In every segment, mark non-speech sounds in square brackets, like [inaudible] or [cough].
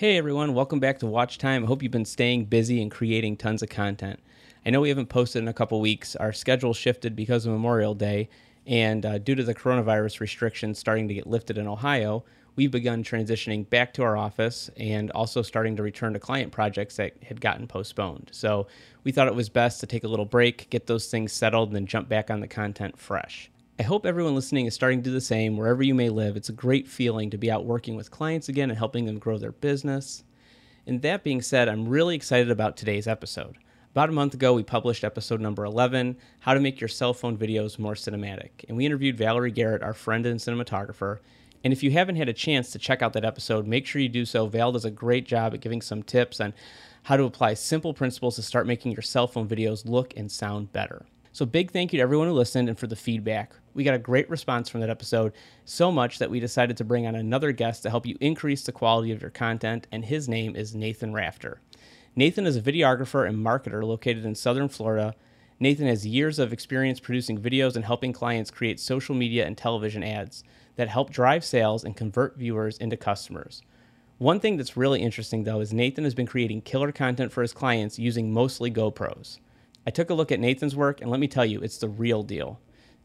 Hey everyone, welcome back to Watch Time. I hope you've been staying busy and creating tons of content. I know we haven't posted in a couple weeks. Our schedule shifted because of Memorial Day, and uh, due to the coronavirus restrictions starting to get lifted in Ohio, we've begun transitioning back to our office and also starting to return to client projects that had gotten postponed. So we thought it was best to take a little break, get those things settled, and then jump back on the content fresh. I hope everyone listening is starting to do the same wherever you may live. It's a great feeling to be out working with clients again and helping them grow their business. And that being said, I'm really excited about today's episode. About a month ago, we published episode number 11 How to Make Your Cell Phone Videos More Cinematic. And we interviewed Valerie Garrett, our friend and cinematographer. And if you haven't had a chance to check out that episode, make sure you do so. Val does a great job at giving some tips on how to apply simple principles to start making your cell phone videos look and sound better. So, big thank you to everyone who listened and for the feedback. We got a great response from that episode, so much that we decided to bring on another guest to help you increase the quality of your content, and his name is Nathan Rafter. Nathan is a videographer and marketer located in Southern Florida. Nathan has years of experience producing videos and helping clients create social media and television ads that help drive sales and convert viewers into customers. One thing that's really interesting, though, is Nathan has been creating killer content for his clients using mostly GoPros. I took a look at Nathan's work, and let me tell you, it's the real deal.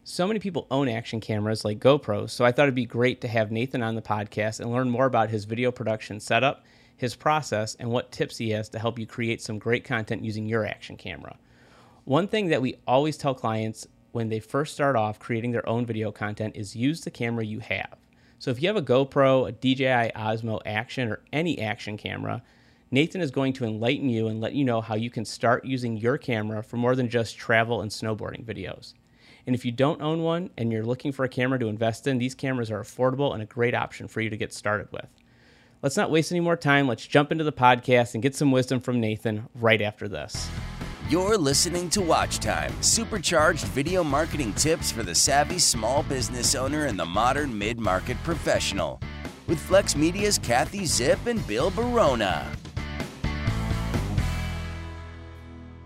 So many people own action cameras like GoPros, so I thought it'd be great to have Nathan on the podcast and learn more about his video production setup, his process, and what tips he has to help you create some great content using your action camera. One thing that we always tell clients when they first start off creating their own video content is use the camera you have. So if you have a GoPro, a DJI Osmo Action, or any action camera, Nathan is going to enlighten you and let you know how you can start using your camera for more than just travel and snowboarding videos. And if you don't own one and you're looking for a camera to invest in, these cameras are affordable and a great option for you to get started with. Let's not waste any more time. Let's jump into the podcast and get some wisdom from Nathan right after this. You're listening to Watch Time, supercharged video marketing tips for the savvy small business owner and the modern mid market professional. With Flex Media's Kathy Zip and Bill Barona.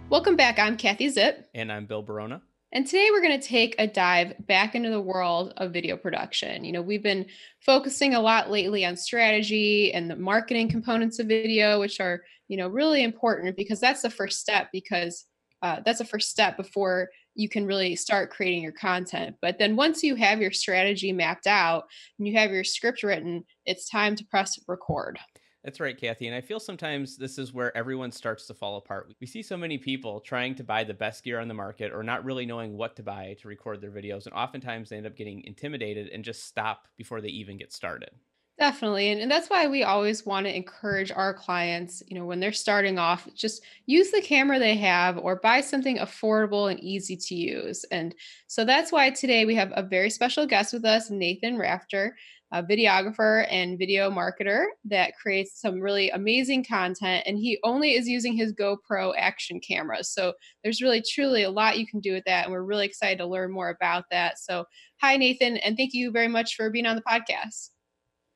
Welcome back. I'm Kathy Zip. And I'm Bill Barona. And today we're going to take a dive back into the world of video production. You know, we've been focusing a lot lately on strategy and the marketing components of video, which are, you know, really important because that's the first step because uh, that's the first step before you can really start creating your content. But then once you have your strategy mapped out and you have your script written, it's time to press record. That's right, Kathy. And I feel sometimes this is where everyone starts to fall apart. We see so many people trying to buy the best gear on the market or not really knowing what to buy to record their videos. And oftentimes they end up getting intimidated and just stop before they even get started. Definitely. And, and that's why we always want to encourage our clients, you know, when they're starting off, just use the camera they have or buy something affordable and easy to use. And so that's why today we have a very special guest with us, Nathan Rafter a videographer and video marketer that creates some really amazing content. And he only is using his GoPro action camera. So there's really, truly a lot you can do with that. And we're really excited to learn more about that. So, hi, Nathan, and thank you very much for being on the podcast.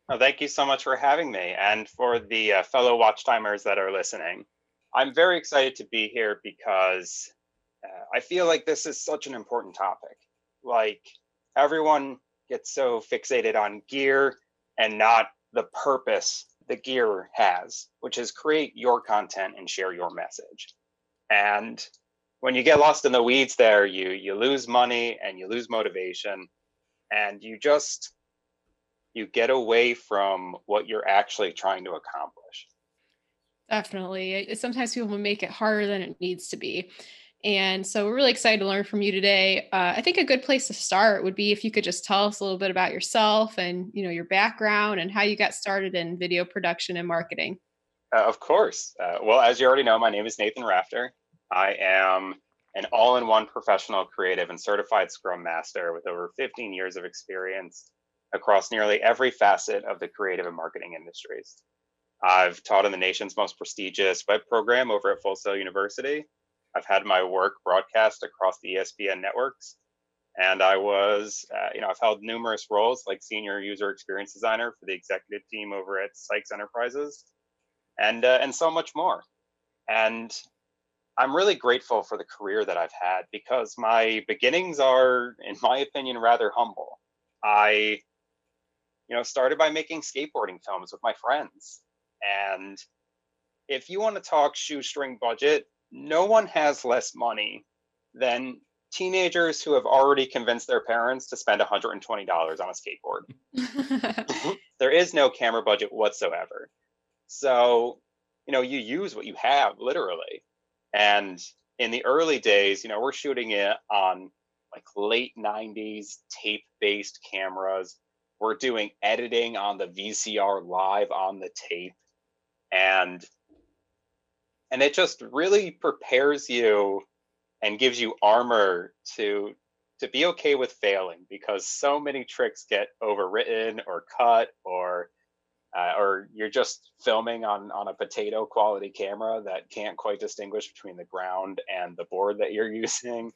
Well, thank you so much for having me and for the uh, fellow watch timers that are listening. I'm very excited to be here because uh, I feel like this is such an important topic. Like, everyone get so fixated on gear and not the purpose the gear has, which is create your content and share your message. And when you get lost in the weeds there, you you lose money and you lose motivation and you just you get away from what you're actually trying to accomplish. Definitely. Sometimes people will make it harder than it needs to be. And so we're really excited to learn from you today. Uh, I think a good place to start would be if you could just tell us a little bit about yourself and you know your background and how you got started in video production and marketing. Uh, of course. Uh, well, as you already know, my name is Nathan Rafter. I am an all-in-one professional creative and certified Scrum Master with over 15 years of experience across nearly every facet of the creative and marketing industries. I've taught in the nation's most prestigious web program over at Full Sail University I've had my work broadcast across the ESPN networks. And I was, uh, you know, I've held numerous roles like senior user experience designer for the executive team over at Sykes Enterprises, and uh, and so much more. And I'm really grateful for the career that I've had because my beginnings are, in my opinion, rather humble. I, you know, started by making skateboarding films with my friends, And if you want to talk shoestring budget, no one has less money than teenagers who have already convinced their parents to spend $120 on a skateboard. [laughs] [laughs] there is no camera budget whatsoever. So, you know, you use what you have literally. And in the early days, you know, we're shooting it on like late 90s tape based cameras. We're doing editing on the VCR live on the tape. And and it just really prepares you and gives you armor to to be okay with failing because so many tricks get overwritten or cut or uh, or you're just filming on on a potato quality camera that can't quite distinguish between the ground and the board that you're [laughs] using.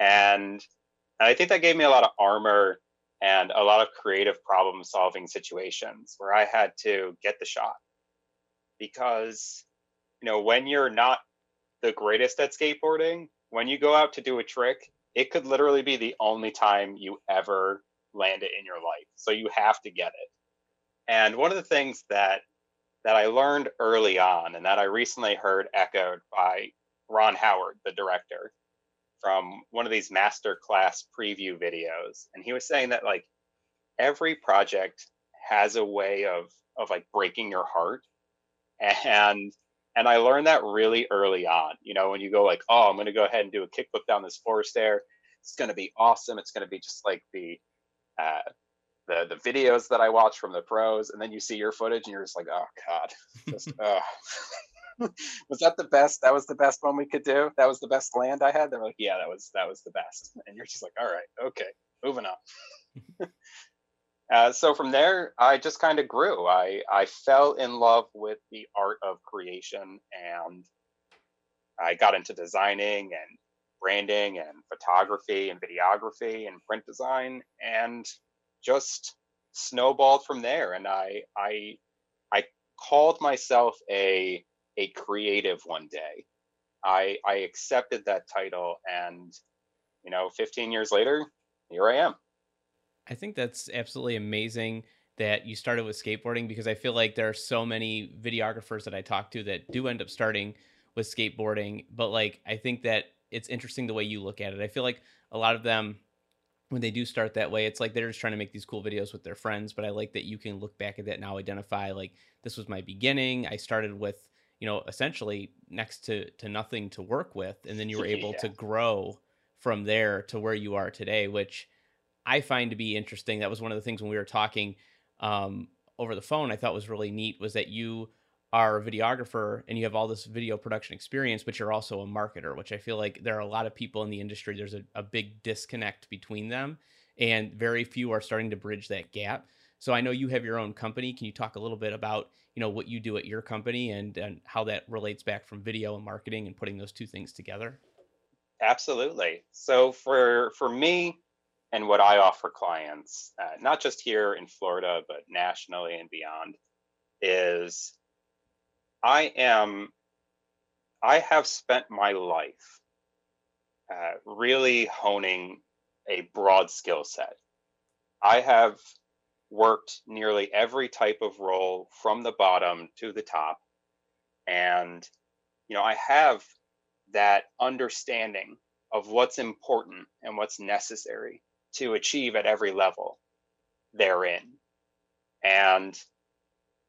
And, and i think that gave me a lot of armor and a lot of creative problem solving situations where i had to get the shot because you know when you're not the greatest at skateboarding when you go out to do a trick it could literally be the only time you ever land it in your life. So you have to get it. And one of the things that that I learned early on, and that I recently heard echoed by Ron Howard, the director, from one of these master class preview videos, and he was saying that like every project has a way of of like breaking your heart, [laughs] and and I learned that really early on. You know, when you go like, oh, I'm going to go ahead and do a kickflip down this floor stair, it's going to be awesome. It's going to be just like the uh, the the videos that I watch from the pros, and then you see your footage, and you're just like, oh god, [laughs] just oh. [laughs] was that the best? That was the best one we could do. That was the best land I had. They're like, yeah, that was that was the best, and you're just like, all right, okay, moving on. [laughs] uh, so from there, I just kind of grew. I I fell in love with the art of creation, and I got into designing and branding and photography and videography and print design and just snowballed from there. And i i i called myself a a creative one day. I i accepted that title and you know 15 years later here i am i think that's absolutely amazing that you started with skateboarding because i feel like there are so many videographers that i talk to that do end up starting with skateboarding but like i think that it's interesting the way you look at it i feel like a lot of them when they do start that way, it's like they're just trying to make these cool videos with their friends. But I like that you can look back at that now, identify like this was my beginning. I started with you know essentially next to to nothing to work with, and then you were [laughs] able yeah. to grow from there to where you are today, which I find to be interesting. That was one of the things when we were talking um, over the phone. I thought was really neat was that you are a videographer and you have all this video production experience, but you're also a marketer, which I feel like there are a lot of people in the industry. There's a, a big disconnect between them, and very few are starting to bridge that gap. So I know you have your own company. Can you talk a little bit about you know what you do at your company and and how that relates back from video and marketing and putting those two things together? Absolutely. So for for me and what I offer clients, uh, not just here in Florida but nationally and beyond, is I am, I have spent my life uh, really honing a broad skill set. I have worked nearly every type of role from the bottom to the top. And, you know, I have that understanding of what's important and what's necessary to achieve at every level therein. And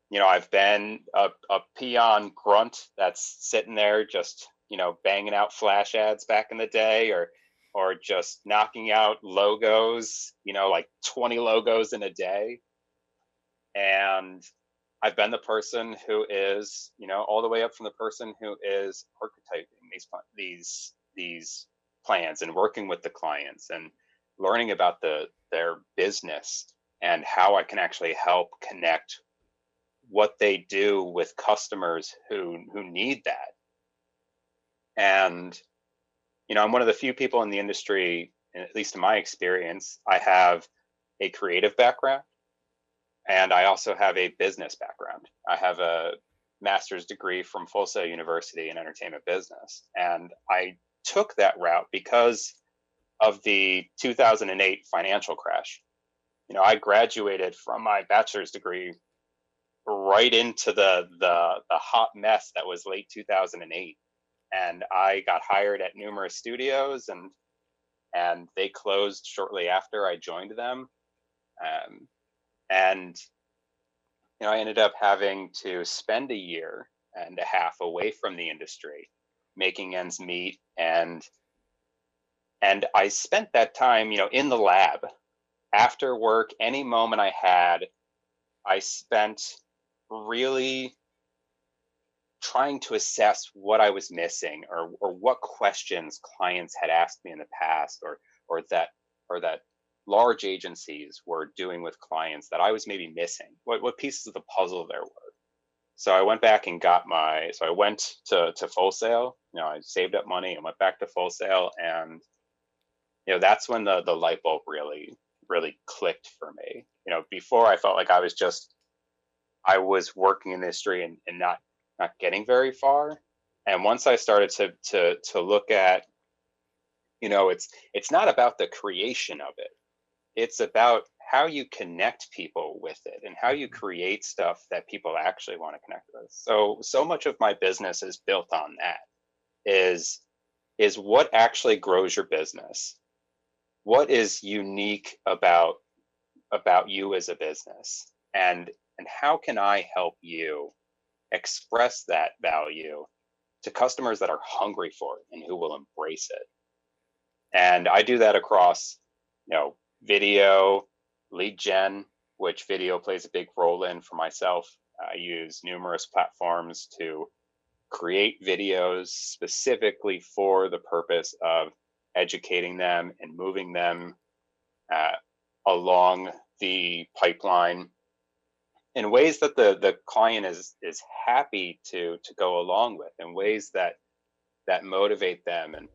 you know, I've been a, a peon grunt that's sitting there just, you know, banging out flash ads back in the day or or just knocking out logos, you know, like 20 logos in a day. And I've been the person who is, you know, all the way up from the person who is archetyping these these these plans and working with the clients and learning about the their business and how I can actually help connect what they do with customers who who need that. And you know i'm one of the few people in the industry at least in my experience i have a creative background and i also have a business background. I have a master's degree from full sail university in entertainment business and i took that route because of the 2008 financial crash. You know i graduated from my bachelor's degree right into the the the hot mess that was late 2008 and i got hired at numerous studios and and they closed shortly after i joined them. Um, and you know i ended up having to spend a year and a half away from the industry making ends meet and and i spent that time you know in the lab after work any moment i had i spent really trying to assess what I was missing or or what questions clients had asked me in the past or or that or that large agencies were doing with clients that I was maybe missing. What what pieces of the puzzle there were. So I went back and got my so I went to to Full Sail, You know, I saved up money and went back to Full Sail and you know that's when the the light bulb really really clicked for me. You know, before I felt like I was just I was working in the industry and, and not not getting very far. And once I started to to to look at, you know, it's it's not about the creation of it. It's about how you connect people with it and how you mm-hmm. create stuff that people actually want to connect with. So so much of my business is built on that. Is is what actually grows your business. What is unique about about you as a business? And and how can I help you express that value to customers that are hungry for it and who will embrace it? And I do that across, you know, video, lead gen, which video plays a big role in for myself. I use numerous platforms to create videos specifically for the purpose of educating them and moving them uh, along the pipeline in ways that the the client is is happy to to go along with in ways that that motivate them and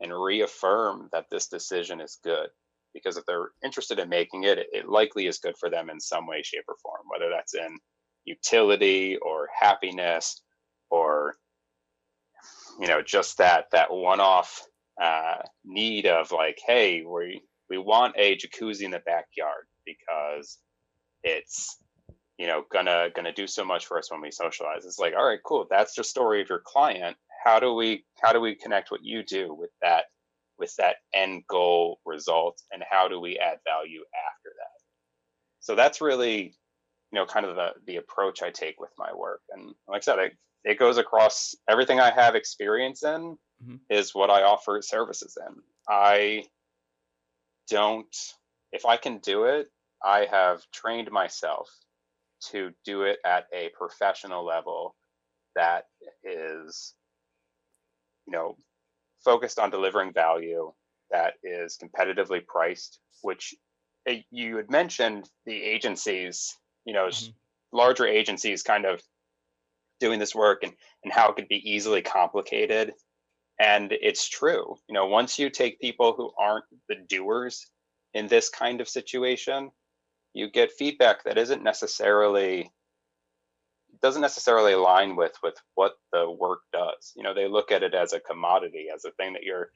and reaffirm that this decision is good. Because if they're interested in making it, it, it likely is good for them in some way shape or form whether that's in utility or happiness or you know just that that one-off uh, need of like hey we we want a jacuzzi in the backyard because it's you know gonna gonna do so much for us when we socialize. It's like all right cool. That's the story of your client. How do we how do we connect what you do with that with that end goal result and how do we add value after that? So that's really you know kind of the the approach i take with my work. And like i said it, it goes across everything i have experience in mm-hmm. is what i offer services in i don't if i can do it i have trained myself to do it at a professional level that is you know focused on delivering value that is competitively priced which eh, you had mentioned the agencies you know mm-hmm. larger agencies kind of doing this work and and how it could be easily complicated and it's true you know once you take people who aren't the doers in this kind of situation you get feedback that isn't necessarily doesn't necessarily align with with what the work does. You know they look at it as a commodity as a thing that you're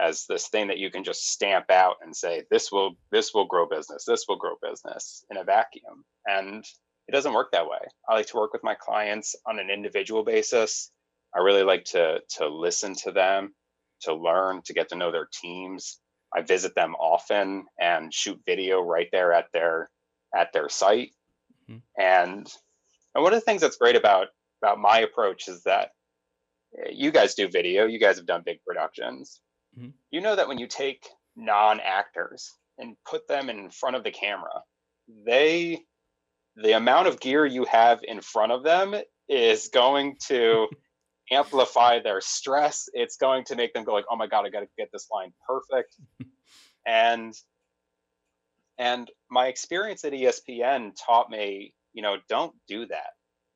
as this thing that you can just stamp out and say this will this will grow business this will grow business in a vacuum. And it doesn't work that way. I like to work with my clients on an individual basis i really like to to listen to them to learn to get to know their teams I visit them often and shoot video right there at their at their site. Mm-hmm. And, and one of the things that's great about about my approach is that eh, you guys do video, you guys have done big productions. Mm-hmm. You know that when you take non-actors and put them in front of the camera, they the amount of gear you have in front of them is going to [laughs] amplify their stress. It's going to make them go like, "Oh my god, I got to get this line perfect." [laughs] and and my experience at ESPN taught me, you know, don't do that.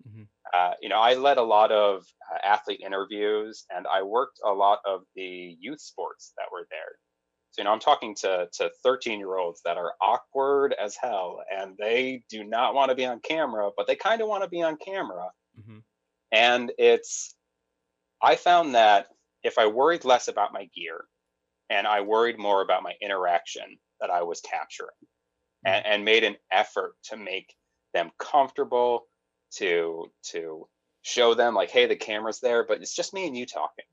Mm-hmm. Uh, you know, I led a lot of uh, athlete interviews, and I worked a lot of the youth sports that were there. So, you know, I'm talking to to 13 year olds that are awkward as hell, and they do not want to be on camera, but they kind of want to be on camera. Mm-hmm. And it's I found that if I worried less about my gear and I worried more about my interaction that I was capturing and, mm. and made an effort to make them comfortable, to to show them like hey the camera's there but it's just me and you talking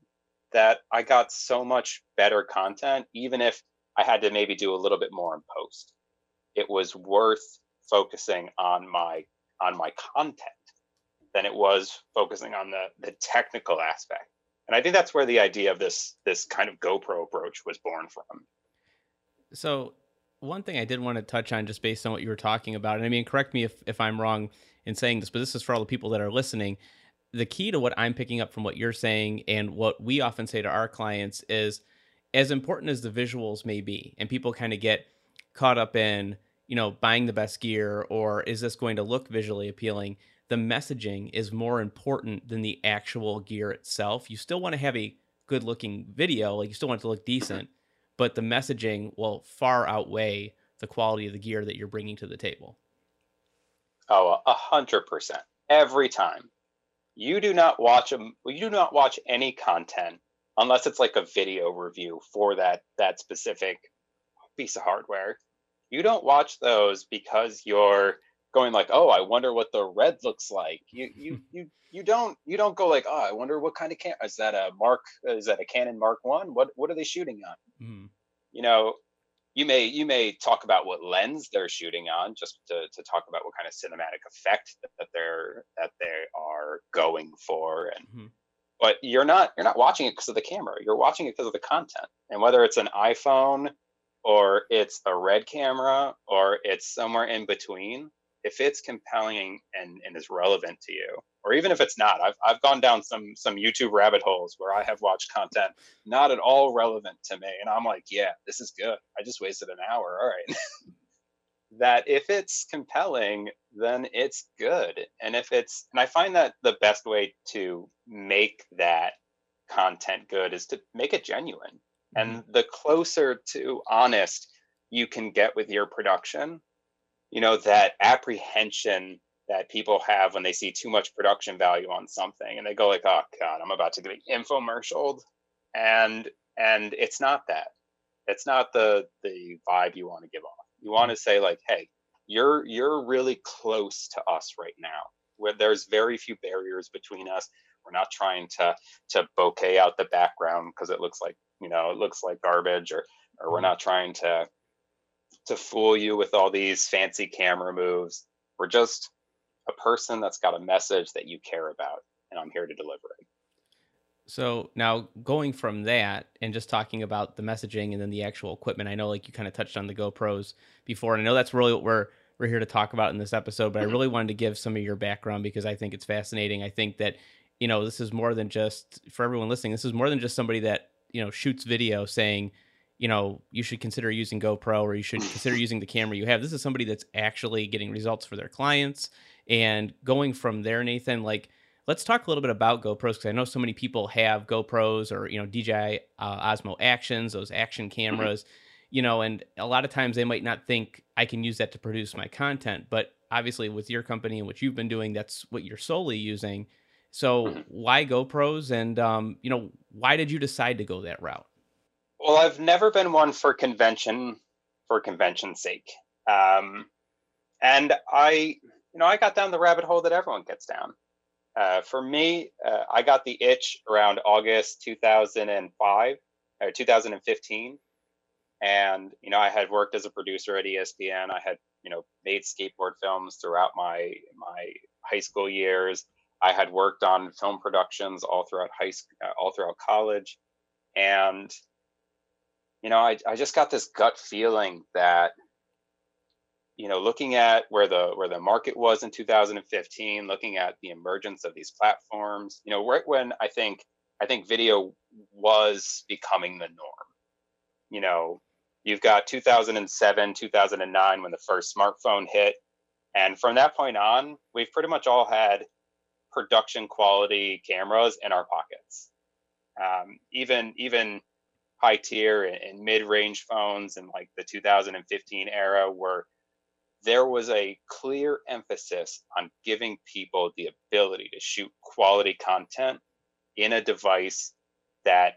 that i got so much better content even if i had to maybe do a little bit more in post it was worth focusing on my on my content than it was focusing on the the technical aspect. And i think that's where the idea of this this kind of gopro approach was born from. So one thing i did want to touch on just based on what you were talking about and i mean correct me if, if i'm wrong in saying this but this is for all the people that are listening. The key to what i'm picking up from what you're saying and what we often say to our clients is as important as the visuals may be and people kind of get caught up in you know buying the best gear or is this going to look visually appealing the messaging is more important than the actual gear itself. You still want to have a good looking video, like you still want it to look decent, but the messaging will far outweigh the quality of the gear that you're bringing to the table. Oh, a hundred percent. Every time. You do not watch a, you do not watch any content unless it's like a video review for that that specific piece of hardware. You don't watch those because you're going like, oh, I wonder what the red looks like. You you [laughs] you you don't you don't go like, oh, I wonder what kind of camera is that a Mark is that a Canon Mark One? What what are they shooting on? Mm-hmm. You know, you may you may talk about what lens they're shooting on just to, to talk about what kind of cinematic effect that, that they're that they are going for and mm-hmm. but you're not you're not watching it because of the camera you're watching it because of the content and whether it's an iphone or it's a red camera or it's somewhere in between if it's compelling and, and is relevant to you or even if it's not I've, I've gone down some some youtube rabbit holes where i have watched content not at all relevant to me and i'm like yeah this is good. I just wasted an hour. All right. [laughs] That if it's compelling then it's good. And if it's and i find that the best way to make that content good is to make it genuine. Mm-hmm. and the closer to honest you can get with your production you know that apprehension that people have when they see too much production value on something and they go like oh god i'm about to get infomercialed. And and it's not that. It's not the the vibe you want to give off. You want to say like hey you're you're really close to us right now. Where there's very few barriers between us. We're not trying to to bokeh out the background because it looks like you know it looks like garbage or or we're mm-hmm. not trying to to fool you with all these fancy camera moves. We're just a person that's got a message that you care about, and I'm here to deliver it. So now going from that and just talking about the messaging and then the actual equipment, I know like you kind of touched on the GoPros before, and I know that's really what we're we're here to talk about in this episode. But I mm-hmm. really wanted to give some of your background because I think it's fascinating. I think that you know this is more than just for everyone listening. This is more than just somebody that you know shoots video saying you know, you should consider using GoPro or you should consider using the camera you have. This is somebody that's actually getting results for their clients and going from there, Nathan, like, let's talk a little bit about GoPros because I know so many people have GoPros or, you know, DJI uh, Osmo Actions, those action cameras, you know, and a lot of times they might not think I can use that to produce my content. But obviously, with your company and what you've been doing, that's what you're solely using. So, mm-hmm. why GoPros? And, um, you know, why did you decide to go that route? Well, I've never been one for convention for convention's sake. Um, and I, you know, I got down the rabbit hole that everyone gets down. Uh, for me, uh, I got the itch around August 2005 or 2015. And, you know, I had worked as a producer at ESPN. I had, you know, made skateboard films throughout my, my high school years. I had worked on film productions all throughout high school, uh, all throughout college. And you know, I, I just got this gut feeling that, you know, looking at where the where the market was in 2015, looking at the emergence of these platforms, you know, right when I think I think video was becoming the norm. You know, you've got 2007, 2009 when the first smartphone hit, and from that point on, we've pretty much all had production quality cameras in our pockets. Um, even even high tier and, mid range phones in like the 2015 era where there was a clear emphasis on giving people the ability to shoot quality content in a device that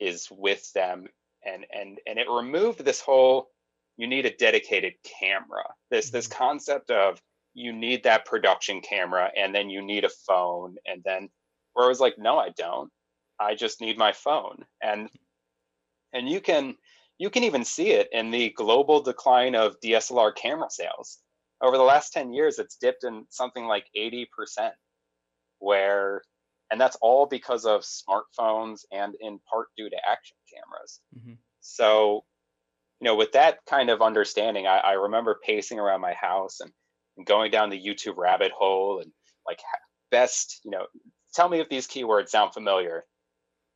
is with them and and and it removed this whole you need a dedicated camera this this mm-hmm. concept of you need that production camera and then you need a phone and then where I was like, no, I don't. I just need my phone. And and you can you can even see it in the global decline of DSLR camera sales. Over the last 10 years, it's dipped in something like 80%, where and that's all because of smartphones and in part due to action cameras. Mm-hmm. So, you know, with that kind of understanding, I, I remember pacing around my house and, and going down the YouTube rabbit hole and like best, you know, tell me if these keywords sound familiar.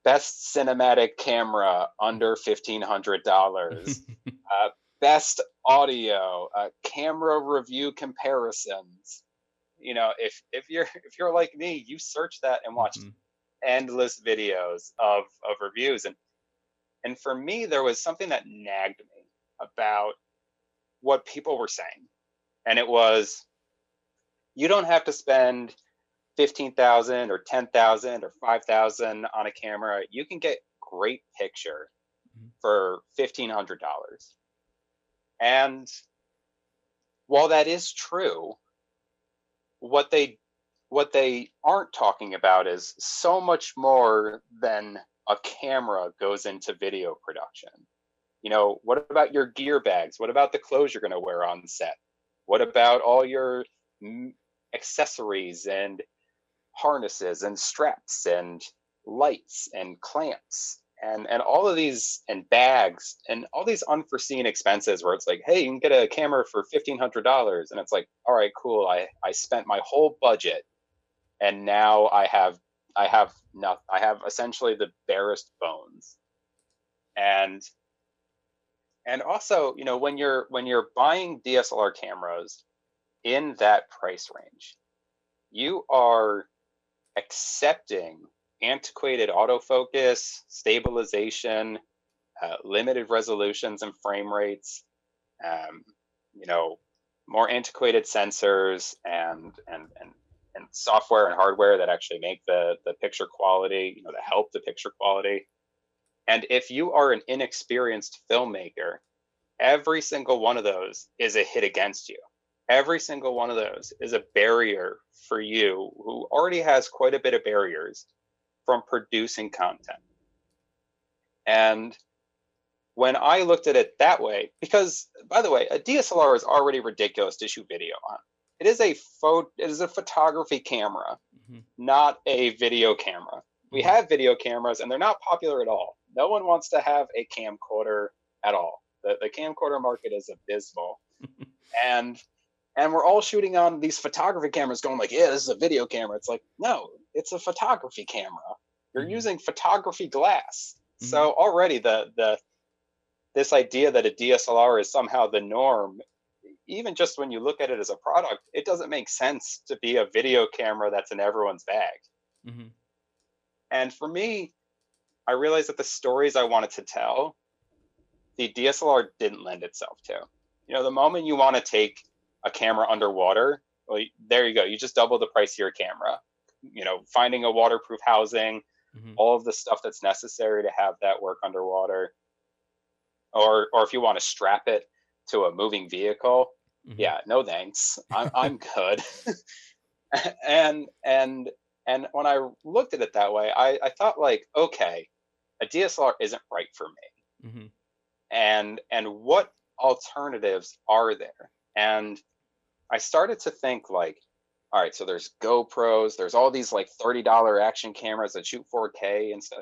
Best cinematic camera under fifteen hundred dollars. [laughs] uh, best audio, uh, camera review comparisons. You know, if if you're if you're like me, you search that and watch mm-hmm. endless videos of of reviews, and and for me, there was something that nagged me about what people were saying, and it was, you don't have to spend 15,000 or 10,000 or 5,000 on a camera, you can get great picture mm-hmm. for $1,500. And while that is true, what they what they aren't talking about is so much more than a camera goes into video production. You know, what about your gear bags? What about the clothes you're going to wear on set? What about all your accessories and harnesses and straps and lights and clamps and and all of these and bags and all these unforeseen expenses where it's like hey you can get a camera for $1500 and it's like all right cool. I i spent my whole budget and now i have i have not i have essentially the barest bones. And and also you know when you're when you're buying dslr cameras in that price range you are accepting antiquated autofocus, stabilization, uh, limited resolutions and frame rates, um, you know, more antiquated sensors and and and and software and hardware that actually make the the picture quality, you know, that help the picture quality. And if you are an inexperienced filmmaker, every single one of those is a hit against you every single one of those is a barrier for you who already has quite a bit of barriers from producing content. And when I looked at it that way, because by the way, a DSLR is already ridiculous to shoot video on. It is a photo, it is a photography camera, mm-hmm. not a video camera. We mm-hmm. have video cameras and they're not popular at all. No one wants to have a camcorder at all. The, the camcorder market is abysmal. [laughs] and and we're all shooting on these photography cameras going like yeah this is a video camera it's like no it's a photography camera you're mm-hmm. using photography glass mm-hmm. so already the the this idea that a dslr is somehow the norm even just when you look at it as a product it doesn't make sense to be a video camera that's in everyone's bag mm-hmm. and for me i realized that the stories i wanted to tell the dslr didn't lend itself to you know the moment you want to take a camera underwater, well, there you go. You just double the price of your camera. You know, finding a waterproof housing, mm-hmm. all of the stuff that's necessary to have that work underwater. Or, or if you want to strap it to a moving vehicle, mm-hmm. yeah, no thanks. I'm, I'm [laughs] good. [laughs] and and and when I looked at it that way, I, I thought like, okay, a DSLR isn't right for me. Mm-hmm. And and what alternatives are there? And I started to think like, all right, so there's GoPros, there's all these like $30 action cameras that shoot 4K and stuff.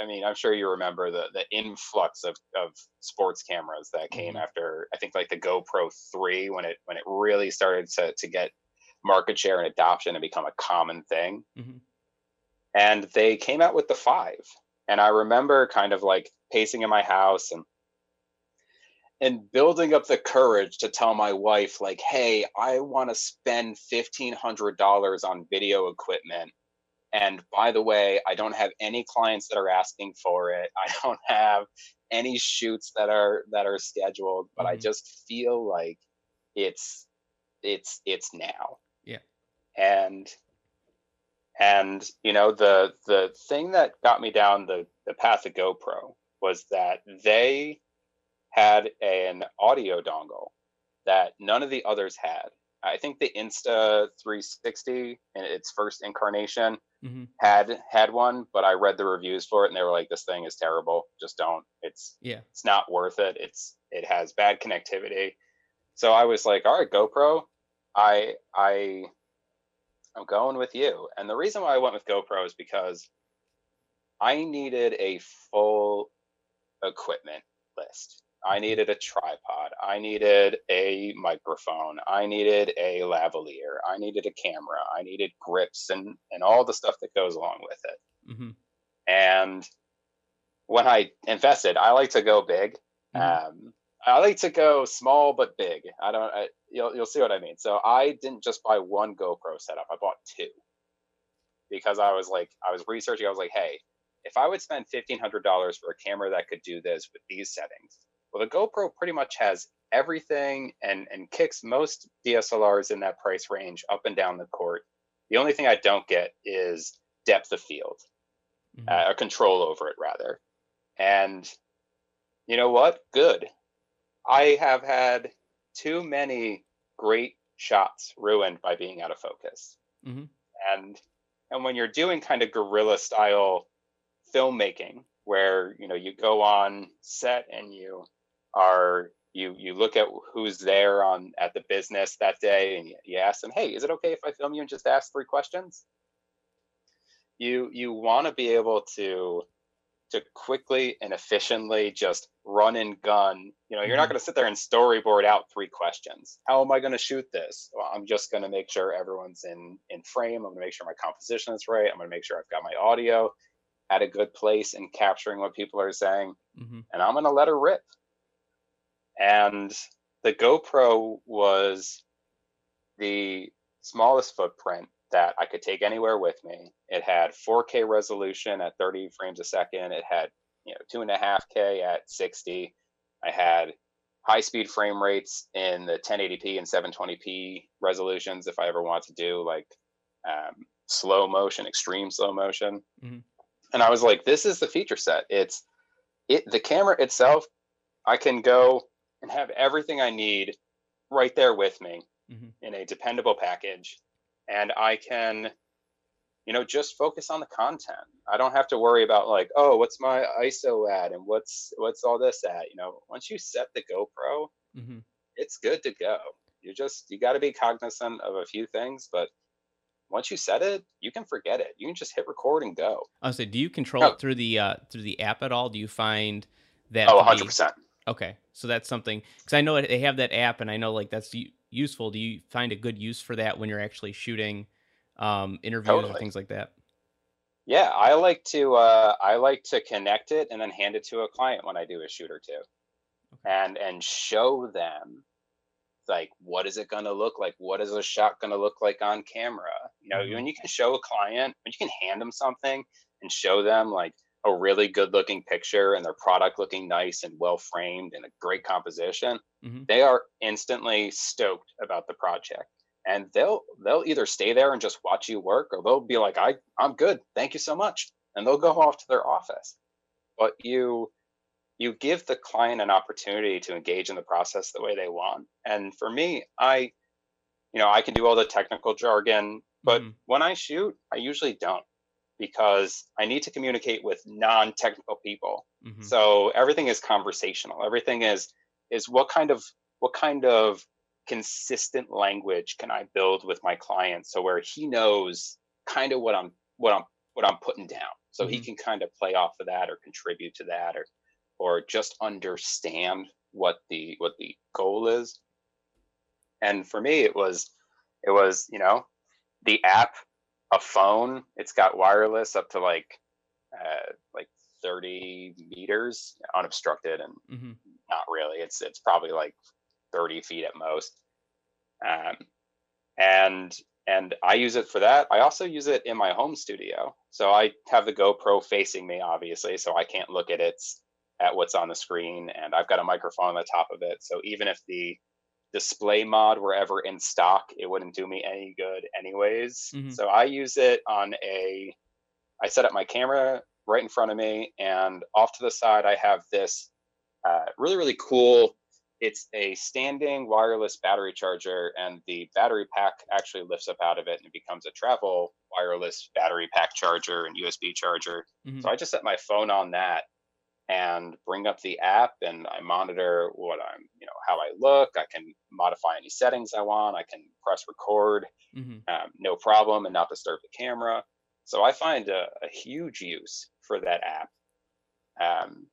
I mean, I'm sure you remember the the influx of, of sports cameras that came mm-hmm. after I think like the GoPro 3 when it when it really started to to get market share and adoption and become a common thing. Mm-hmm. And they came out with the 5. And I remember kind of like pacing in my house and and building up the courage to tell my wife like hey i want to spend $1500 on video equipment and by the way i don't have any clients that are asking for it. I don't have any shoots that are that are scheduled but mm-hmm. i just feel like it's it's it's now. Yeah. And and you know the the thing that got me down the the path of gopro was that they had an audio dongle that none of the others had. I think the Insta 360 in its first incarnation hmm had had one, but I read the reviews for it and they were like, "This thing is terrible. Just don't. It's Yeah. it's not worth it. It's it has bad connectivity." So I was like, "All right, GoPro, I I I'm going with you." And the reason why I went with GoPro is because I needed a full equipment list. I needed a tripod. I needed a microphone. I needed a lavalier. I needed a camera. I needed grips and and all the stuff that goes along with it. hmm And when I invested, I like to go big. Mhm. Um, I like to go small but big. I don't. I, you'll you'll see what I mean. So I didn't just buy one GoPro setup. I bought two because I was like, I was researching. I was like, hey, if I would spend fifteen hundred dollars for a camera that could do this with these settings, well, the GoPro pretty much has everything and and kicks most DSLRs in that price range up and down the court. The only thing I don't get is depth of field Mhm. uh, or control over it rather. And you know what? Good. I have had too many great shots ruined by being out of focus. Mhm. And and when you're doing kind of guerrilla style filmmaking where you know you go on set and you are you you look at who's there on at the business that day and you, you ask them hey is it okay if i film you and just ask three questions? You you want to be able to to quickly and efficiently just run and gun. You know you're not Mhm. going to sit there and storyboard out three questions. How am i going to shoot this? Well i'm just going to make sure everyone's in in frame. I'm going to make sure my composition is right. I'm going to make sure i've got my audio at a good place and capturing what people are saying. Mm-hmm. and i'm going to let her rip and the GoPro was the smallest footprint that I could take anywhere with me. It had 4K resolution at 30 frames a second. It had, you know, two and a half K at 60. I had high speed frame rates in the 1080p and 720p resolutions if I ever want to do like um, slow motion, extreme slow motion. Mhm. And I was like, this is the feature set. It's it the camera itself. I can go and have everything I need right there with me Mhm. in a dependable package. And I can, you know, just focus on the content. I don't have to worry about like, oh, what's my ISO at and what's what's all this at. You know, once you set the GoPro, hmm it's good to go. You just you got to be cognizant of a few things, but once you set it, you can forget it. You can just hit record and go. I was say, do you control Oh. it through the uh, through the app at all? Do you find that? Oh, 100%. Okay, so that's something because I know they have that app, and I know like that's useful. Do you find a good use for that when you're actually shooting um, interviews or things like that? Yeah, I like to uh, I like to connect it and then hand it to a client when I do a shoot or two, Okay. and and show them like what is it going to look like? What is a shot going to look like on camera? You know, Mhm. when you can show a client, when you can hand them something and show them like a really good looking picture and their product looking nice and well framed and a great composition, Mhm. they are instantly stoked about the project. And they'll they'll either stay there and just watch you work or they'll be like i i'm good. Thank you so much. And they'll go off to their office. But you you give the client an opportunity to engage in the process the way they want. And for me i you know i can do all the technical jargon but Mhm. when i shoot i usually don't because i need to communicate with non-technical people Mhm. so everything is conversational everything is is what kind of what kind of consistent language can i build with my client so where he knows kind of what i'm what i'm what i'm putting down so he Mhm. can kind of play off of that or contribute to that or or just understand what the what the goal is and for me it was it was you know the app a phone it's got wireless up to like uh like 30 meters unobstructed and Mhm. not really it's it's probably like 30 feet at most. Um and and i use it for that. I also use it in my home studio. So i have the gopro facing me obviously so i can't look at its at what's on the screen and i've got a microphone on the top of it. So even if the display mod were ever in stock it wouldn't do me any good anyways Mhm. so i use it on a i set up my camera right in front of me and off to the side i have this uh, really really cool it's a standing wireless battery charger, and the battery pack actually lifts up out of it and it becomes a travel wireless battery pack charger and USB charger. Mm-hmm. So I just set my phone on that and bring up the app and I monitor what I'm, you know, how I look. I can modify any settings I want. I can press record, mm-hmm. um, no problem, and not disturb the camera. So I find a, a huge use for that app. Um,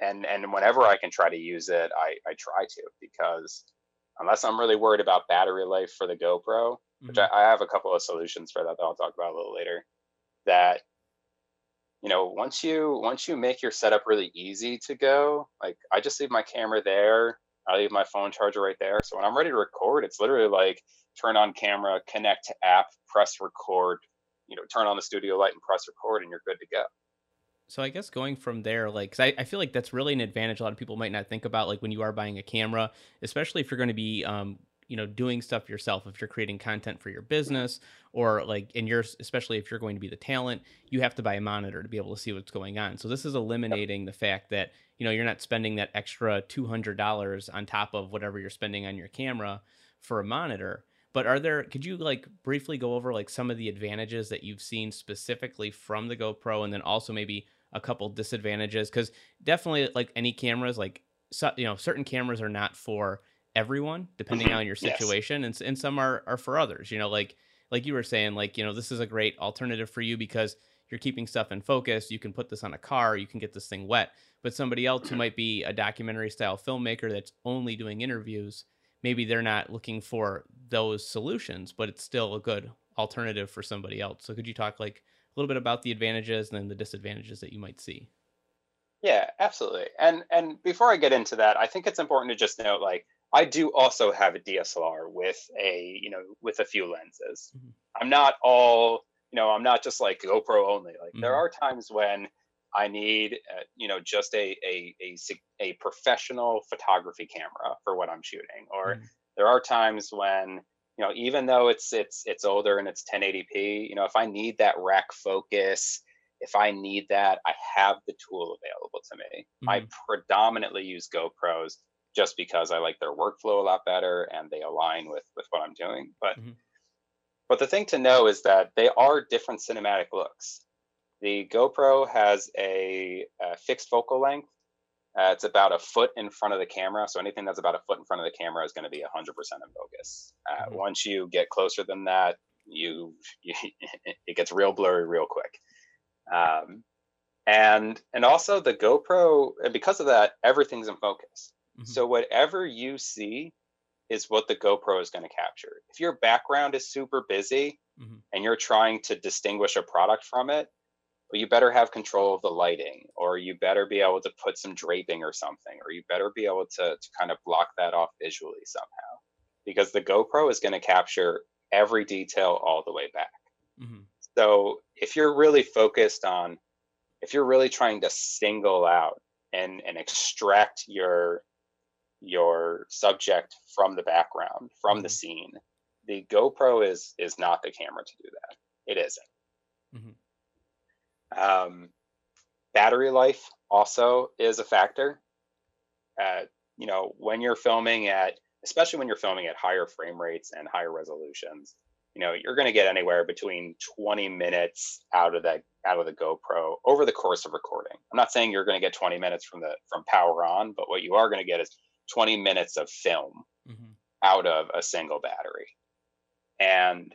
and and whenever I can try to use it, I I try to because unless I'm really worried about battery life for the GoPro, mm-hmm. which I, I, have a couple of solutions for that that I'll talk about a little later. That you know once you once you make your setup really easy to go, like I just leave my camera there. I leave my phone charger right there. So when I'm ready to record, it's literally like turn on camera, connect to app, press record, you know, turn on the studio light and press record, and you're good to go so I guess going from there, like, I, I feel like that's really an advantage a lot of people might not think about, like when you are buying a camera, especially if you're going to be, um, you know, doing stuff yourself. If you're creating content for your business, or like, and you're especially if you're going to be the talent, you have to buy a monitor to be able to see what's going on. So this is eliminating the fact that you know you're not spending that extra two hundred dollars on top of whatever you're spending on your camera for a monitor but are there could you like briefly go over like some of the advantages that you've seen specifically from the GoPro and then also maybe a couple disadvantages because definitely like any cameras like so, you know certain cameras are not for everyone depending mm-hmm. on your situation yes. and, and some are, are for others you know like like you were saying like you know this is a great alternative for you because you're keeping stuff in focus you can put this on a car you can get this thing wet but somebody else who might be a documentary style filmmaker that's only doing interviews maybe they're not looking for those solutions but it's still a good alternative for somebody else so could you talk like a little bit about the advantages and then the disadvantages that you might see. Yeah, absolutely. And and before I get into that, I think it's important to just note like I do also have a DSLR with a, you know, with a few lenses. Mm-hmm. I'm not all, you know, I'm not just like GoPro only. Like mm-hmm. there are times when I need, uh, you know, just a, a a a professional photography camera for what I'm shooting, or mm-hmm. there are times when you know even though it's it's it's older and it's 1080p you know if i need that rack focus if i need that i have the tool available to me mm-hmm. i predominantly use gopros just because i like their workflow a lot better and they align with with what i'm doing but mm-hmm. but the thing to know is that they are different cinematic looks the gopro has a, a fixed focal length uh, it's about a foot in front of the camera. So anything that's about a foot in front of the camera is going to be 100% in focus. Uh, mm-hmm. Once you get closer than that, you, you [laughs] it gets real blurry real quick. Um, and and also the GoPro, and because of that, everything's in focus. Mm-hmm. So whatever you see is what the GoPro is going to capture. If your background is super busy mm-hmm. and you're trying to distinguish a product from it, well, you better have control of the lighting, or you better be able to put some draping or something, or you better be able to, to kind of block that off visually somehow. Because the GoPro is going to capture every detail all the way back. Mm-hmm. So if you're really focused on, if you're really trying to single out and, and extract your your subject from the background, from mm-hmm. the scene, the GoPro is is not the camera to do that. It isn't. Mm-hmm. Um, battery life also is a factor. Uh, you know, when you're filming at, especially when you're filming at higher frame rates and higher resolutions, you know, you're going to get anywhere between 20 minutes out of that out of the GoPro over the course of recording. I'm not saying you're going to get 20 minutes from the from power on, but what you are going to get is 20 minutes of film mm-hmm. out of a single battery. And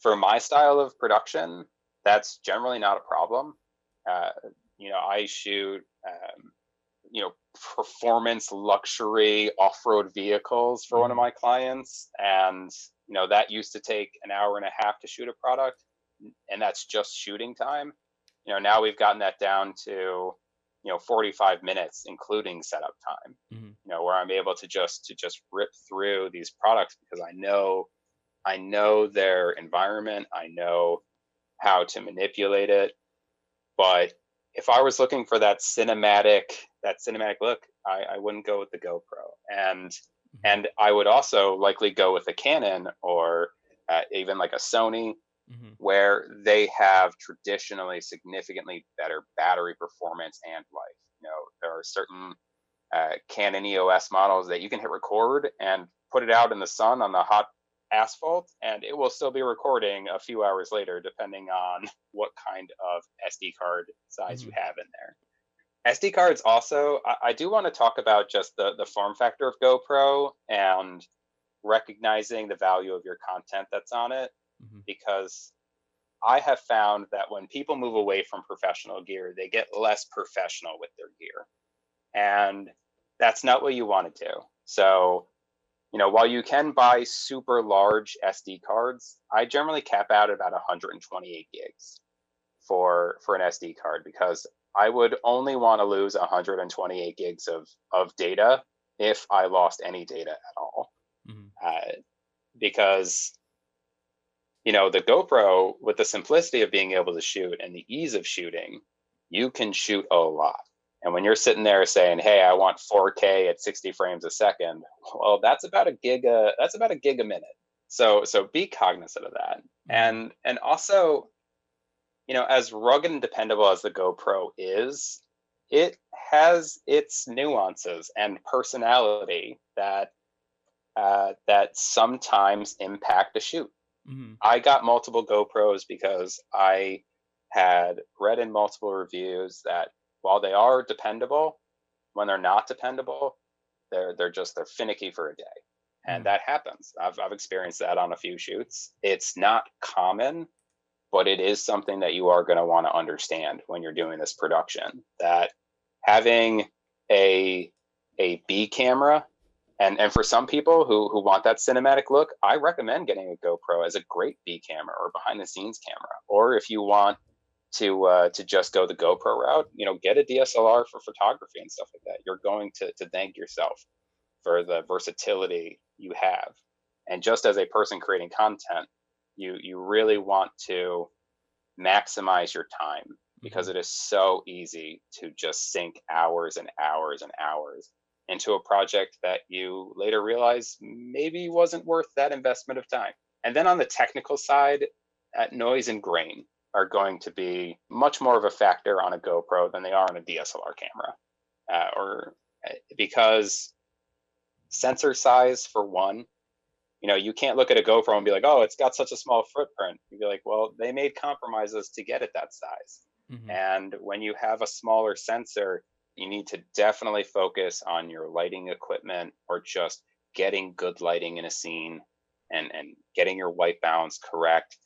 for my style of production, that's generally not a problem. Uh, you know, I shoot, um, you know, performance luxury off-road vehicles for one of mm-hmm. my clients, and you know that used to take an hour and a half to shoot a product, and that's just shooting time. You know, now we've gotten that down to you know 45 minutes including setup time mm-hmm. you know where i'm able to just to just rip through these products because i know i know their environment i know how to manipulate it. But if I was looking for that cinematic, that cinematic look, I, I wouldn't go with the GoPro. And mm-hmm. and I would also likely go with a Canon or uh, even like a Sony, mm-hmm. where they have traditionally significantly better battery performance and life. You know, there are certain uh, Canon EOS models that you can hit record and put it out in the sun on the hot asphalt, and it will still be recording a few hours later, depending on [laughs] what kind of SD card size mm-hmm. you have in there. SD cards also, I, I do want to talk about just the, the form factor of GoPro and recognizing the value of your content that's on it mm-hmm. because I have found that when people move away from professional gear, they get less professional with their gear. And that's not what you want to do. So, you know, while you can buy super large SD cards, I generally cap out at about 128 gigs for for an SD card because I would only want to lose 128 gigs of of data if I lost any data at all. Mm-hmm. Uh, because you know the GoPro with the simplicity of being able to shoot and the ease of shooting, you can shoot a lot. And when you're sitting there saying, "Hey, I want 4K at 60 frames a second, well, that's about a gig a that's about a gig a minute. So so be cognizant of that. And and also, you know, as rugged and dependable as the GoPro is, it has its nuances and personality that uh, that sometimes impact a shoot. Mm-hmm. I got multiple GoPros because I had read in multiple reviews that while they are dependable, when they're not dependable, they're they're just they're finicky for a day. And mm-hmm. that happens. I've I've experienced that on a few shoots. It's not common, but it is something that you are going to want to understand when you're doing this production. That having a a B camera and and for some people who who want that cinematic look, I recommend getting a GoPro as a great B camera or behind the scenes camera. Or if you want to uh, to just go the GoPro route, you know, get a DSLR for photography and stuff like that. You're going to to thank yourself for the versatility you have. And just as a person creating content, you you really want to maximize your time because mm-hmm. it is so easy to just sink hours and hours and hours into a project that you later realize maybe wasn't worth that investment of time. And then on the technical side, at noise and grain are going to be much more of a factor on a GoPro than they are on a DSLR camera, uh, or uh, because sensor size for one. You know, you can't look at a GoPro and be like, "Oh, it's got such a small footprint." You'd be like, "Well, they made compromises to get it that size." Mm-hmm. And when you have a smaller sensor, you need to definitely focus on your lighting equipment or just getting good lighting in a scene and and getting your white balance correct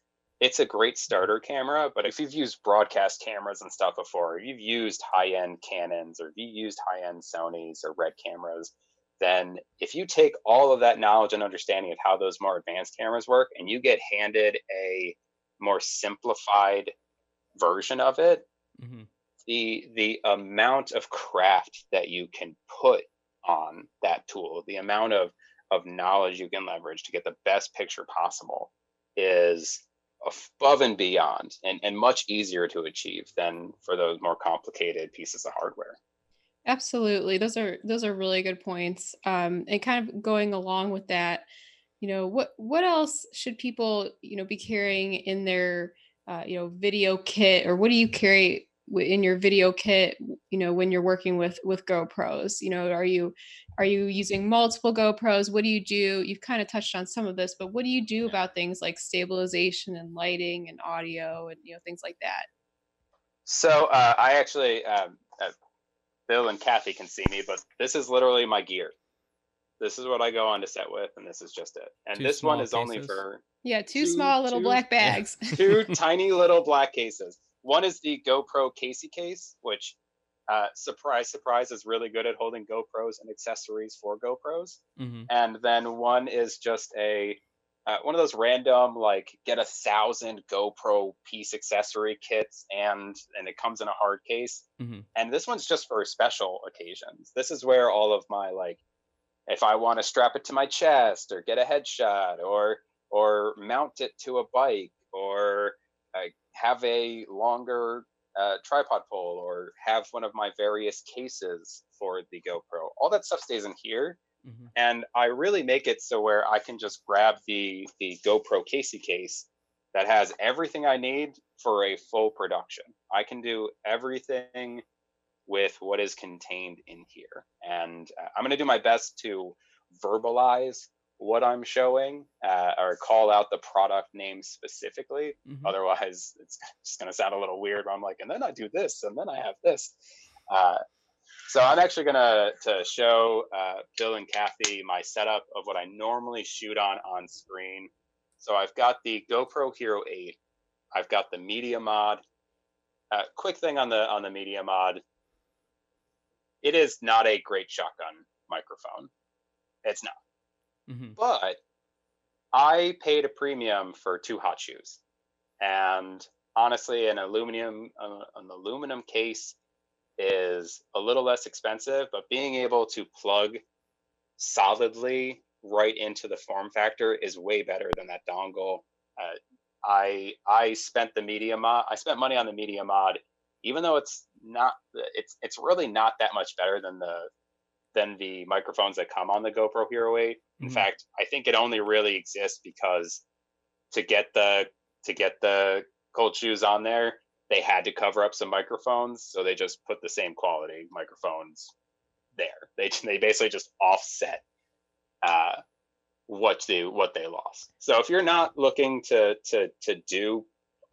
it's a great starter camera, but if you've used broadcast cameras and stuff before, if you've used high end Canons or if you used high end Sony's or Red cameras, then if you take all of that knowledge and understanding of how those more advanced cameras work and you get handed a more simplified version of it, mm-hmm. The the amount of craft that you can put on that tool, the amount of of knowledge you can leverage to get the best picture possible is above and beyond and, and much easier to achieve than for those more complicated pieces of hardware. Absolutely. Those are those are really good points. Um, and kind of going along with that you know what what else should people you know be carrying in their uh, you know video kit or what do you carry in your video kit you know when you're working with with gopros you know are you are you using multiple gopros? What do you do? You've kind of touched on some of this but what do you do about things like stabilization and lighting and audio and you know things like that? So uh, i actually um, uh, bill and kathy can see me but this is literally my gear. This is what i go on to set with and this is just it. And two this one is cases. only for yeah two, two small little two, black [laughs] bags. two [laughs] tiny little black cases one is the GoPro Casey case, which uh, surprise, surprise, is really good at holding GoPros and accessories for GoPros. Mm-hmm. And then one is just a uh, one of those random like get a thousand GoPro piece accessory kits, and and it comes in a hard case. Mm-hmm. And this one's just for special occasions. This is where all of my like, if I want to strap it to my chest or get a headshot or or mount it to a bike or have a longer uh, tripod pole or have one of my various cases for the GoPro. All that stuff stays in here. Mm-hmm. And I really make it so where I can just grab the the GoPro Casey case that has everything I need for a full production. I can do everything with what is contained in here. And uh, I'm going to do my best to verbalize what I'm showing uh, or call out the product name specifically. Mm-hmm. Otherwise, [laughs] it's just going to sound a little weird. Where I'm like, and then I do this, and then I have this. Uh, so I'm actually going to to show uh, Bill and Kathy my setup of what I normally shoot on on screen. So I've got the GoPro Hero 8. I've got the Media Mod. Uh, quick thing on the on the Media Mod. It is not a great shotgun microphone. It's not. Mm-hmm. But I paid a premium for two hot shoes, and honestly, an aluminum uh, an aluminum case is a little less expensive, but being able to plug solidly right into the form factor is way better than that dongle. Uh, I I spent the media mod. I spent money on the media mod, even though it's not. It's it's really not that much better than the than the microphones that come on the GoPro Hero 8. In mm-hmm. fact, I think it only really exists because to get the to get the cold shoes on there, they had to cover up some microphones, so they just put the same quality microphones there. [laughs] They they basically just offset uh, what they what they lost. So if you're not looking to to to do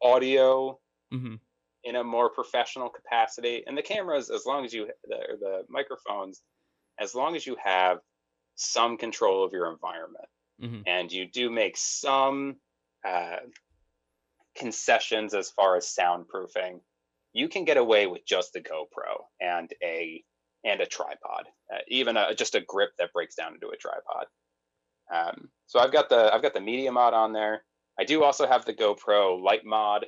audio mm-hmm. in a more professional capacity, and the cameras, as long as you the the microphones, as long as you have some control of your environment, mm-hmm. and you do make some uh, concessions as far as soundproofing, you can get away with just the GoPro and a and a tripod, uh, even a, just a grip that breaks down into a tripod. Um, so I've got the I've got the media mod on there. I do also have the GoPro light mod.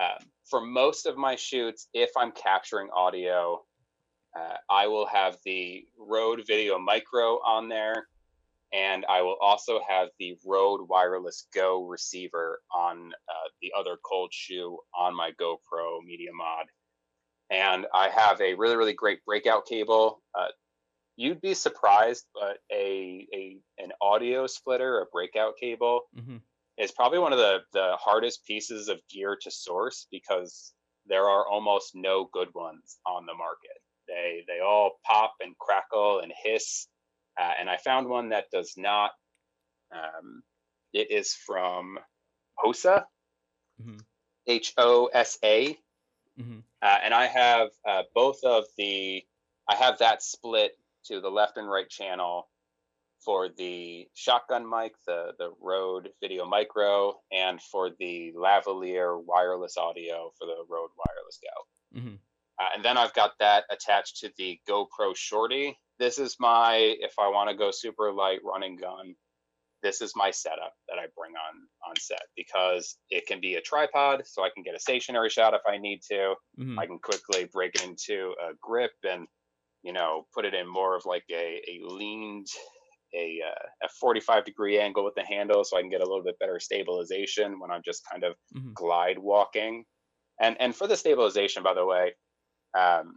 Um, for most of my shoots, if I'm capturing audio, uh, I will have the Rode Video Micro on there, and I will also have the Rode Wireless Go receiver on uh, the other cold shoe on my GoPro Media Mod. And I have a really, really great breakout cable. Uh, you'd be surprised, but a, a an audio splitter, a breakout cable, mm-hmm. is probably one of the the hardest pieces of gear to source because there are almost no good ones on the market. They they all pop and crackle and hiss, uh, and I found one that does not. Um, it is from Hosa, mm-hmm. H O S A, mm-hmm. uh, and I have uh, both of the. I have that split to the left and right channel for the shotgun mic, the the Rode Video Micro, and for the lavalier wireless audio for the Rode Wireless Go. Mm-hmm. Uh, and then I've got that attached to the GoPro Shorty. This is my if I want to go super light running gun. This is my setup that I bring on on set because it can be a tripod, so I can get a stationary shot if I need to. Mm-hmm. I can quickly break it into a grip and you know, put it in more of like a, a leaned, a, uh, a 45 degree angle with the handle so I can get a little bit better stabilization when I'm just kind of mm-hmm. glide walking. And, and for the stabilization, by the way, um,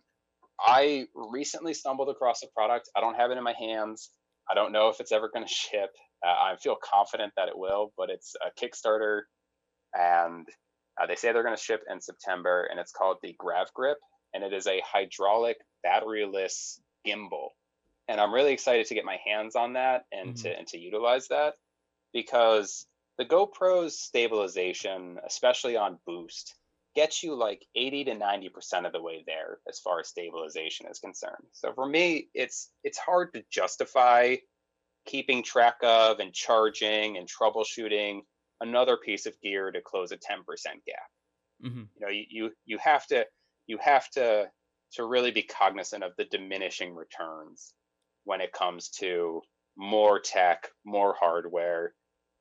I recently stumbled across a product. I don't have it in my hands. I don't know if it's ever going [laughs] to ship. Uh, I feel confident that it will, but it's a Kickstarter and uh, they say they're going to ship in September, and it's called the Grav Grip and it is a hydraulic batteryless gimbal. And I'm really excited to get my hands on that and mm-hmm. to and to utilize that because the GoPro's stabilization, especially on boost, gets you like 80 to 90% of the way there as far as stabilization is concerned. So for me, it's it's hard to justify keeping track of and charging and troubleshooting another piece of gear to close a 10% gap. Mm-hmm. You know, you, you you have to you have to to really be cognizant of the diminishing returns when it comes to more tech, more hardware.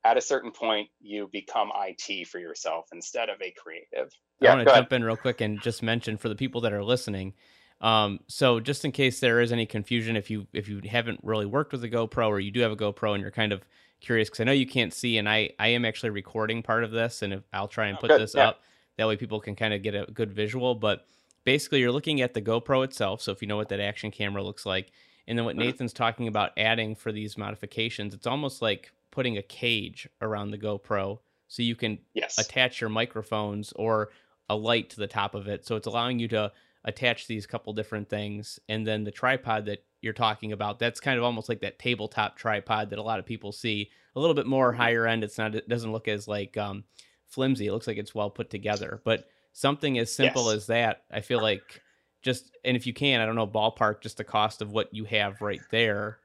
At a certain point, you become IT for yourself instead of a creative. Yeah, I want to jump in real quick and just mention for the people that are listening. Um, so just in case there is any confusion, if you if you haven't really worked with a GoPro or you do have a GoPro and you're kind of curious, because I know you can't see, and I I am actually recording part of this, and if, I'll try and oh, put oh, this yeah. up that way people can kind of get a good visual. But basically, you're looking at the GoPro itself. So if you know what that action camera looks like, and then what mm-hmm. Nathan's talking about adding for these modifications, it's almost like putting a cage around the GoPro so you can yes. attach your microphones or a light to the top of it. So it's allowing you to attach these couple different things, and then the tripod that you're talking about, that's kind of almost like that tabletop tripod that a lot of people see. A little bit more higher end. It's not. It doesn't look as like um, flimsy. It looks like it's well put together. But something as simple Yes. as that, I feel like just and if you can, I don't know, ballpark just the cost of what you have right there.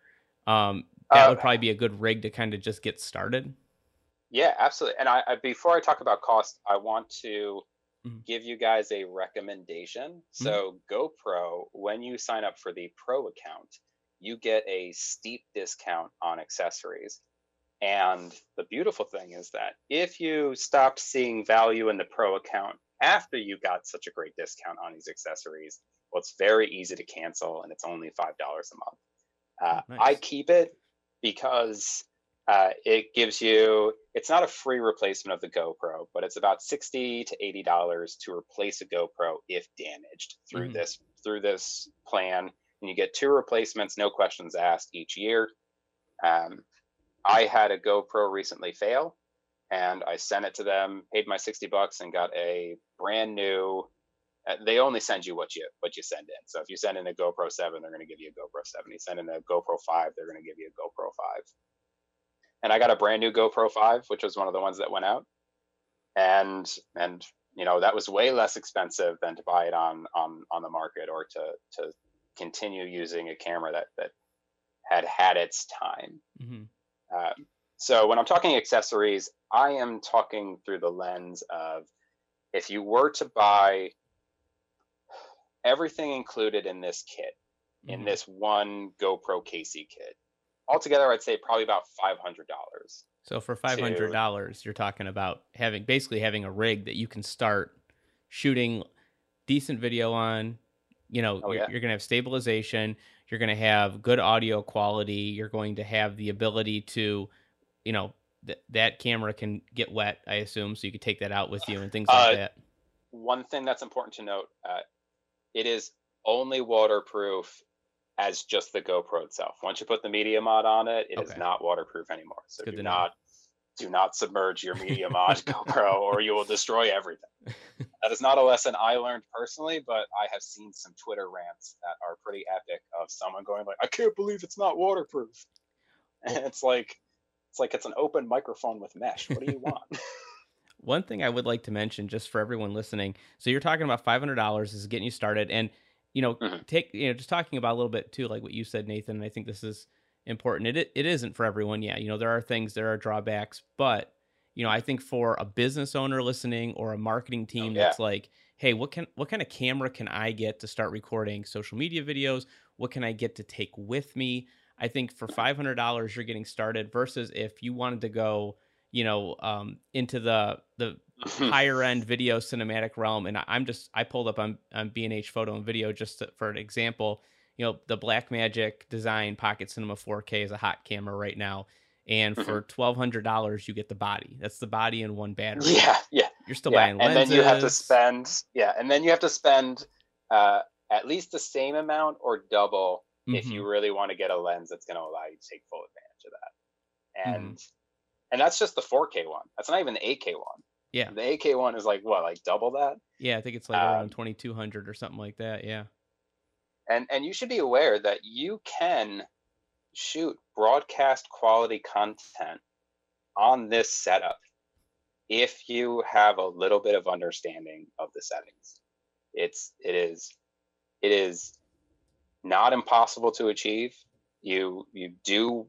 Um, that Uh, would probably be a good rig to kind of just get started. Yeah, absolutely. And I, I before I talk about cost, I want to Mhm. give you guys a recommendation. So GoPro, when you sign up for the Pro account, you get a steep discount on accessories. And the beautiful thing is that if you stopped seeing value in the Pro account after you got such a great discount on these accessories, well, it's very easy to cancel and it's only $5 a month. Uh, Oh, I keep it because uh, it gives you it's not a free replacement of the GoPro, but it's about sixty to eighty dollars to replace a GoPro if damaged through Mhm. this through this plan, and you get two replacements, no questions asked each year. Um, I had a GoPro recently fail, and I sent it to them, paid my sixty bucks, and got a brand new. Uh, they only send you what you what you send in. So if you send in a GoPro seven, they're going to give you a GoPro seven. You send in a GoPro five, they're going to give you a GoPro five and I got a brand new GoPro 5, which was one of the ones that went out. And and you know, that was way less expensive than to buy it on on on the market or to to continue using a camera that that had had its time. hmm Um, so when I'm talking accessories, I am talking through the lens of if you were to buy everything included in this kit, in Mhm. this one GoPro Casey kit, altogether, I'd say probably about five hundred dollars. So for five hundred dollars, you're talking about having basically having a rig that you can start shooting decent video on. You know, Oh, you're, yeah. you're going to have stabilization. You're going to have good audio quality. You're going to have the ability to, you know, th- that camera can get wet. I assume, so you could take that out with you and things like Uh, that. One thing that's important to note: uh, it is only waterproof as just the GoPro itself. Once you put the media mod on it, it is Okay. not waterproof anymore. So Good do know. not do not submerge your media mod [laughs] GoPro, or you will destroy everything. [laughs] That is not a lesson I learned personally, but I have seen some Twitter rants that are pretty epic of someone going like, "I can't believe it's not waterproof," and it's like, it's like it's an open microphone with mesh. What do you want? [laughs] One thing I would like to mention, just for everyone listening, so you're talking about five hundred dollars is getting you started, and you know, Mhm. take you know, just talking about a little bit too, like what you said, Nathan. And I think this is important. It it isn't for everyone. Yeah, you know, there are things, there are drawbacks, but you know, I think for a business owner listening or a marketing team yeah. that's like, hey, what can what kind of camera can I get to start recording social media videos? What can I get to take with me? I think for five hundred dollars, you're getting started. Versus if you wanted to go, you know, um, into the the [laughs] higher end video cinematic realm, and I'm just I pulled up on on B and H Photo and Video just to, for an example. You know, the Blackmagic Design Pocket Cinema 4K is a hot camera right now, and for twelve hundred dollars, you get the body. That's the body and one [laughs] battery. yeah, yeah. You're still yeah, buying and then you have to spend yeah, and then you have to spend uh, at least the same amount or double if Mhm. you really want to get a lens that's going to allow you to take full advantage of that. Mm-hmm. And that's just the 4K one. That's not even the 8K one. Yeah. The 8K one is like what, like double that? Yeah, I think it's like Um, around twenty two hundred or something like that. Yeah. And and you should be aware that you can shoot broadcast quality content on this setup if you have a little bit of understanding of the settings. It's it is it is not impossible to achieve. You you do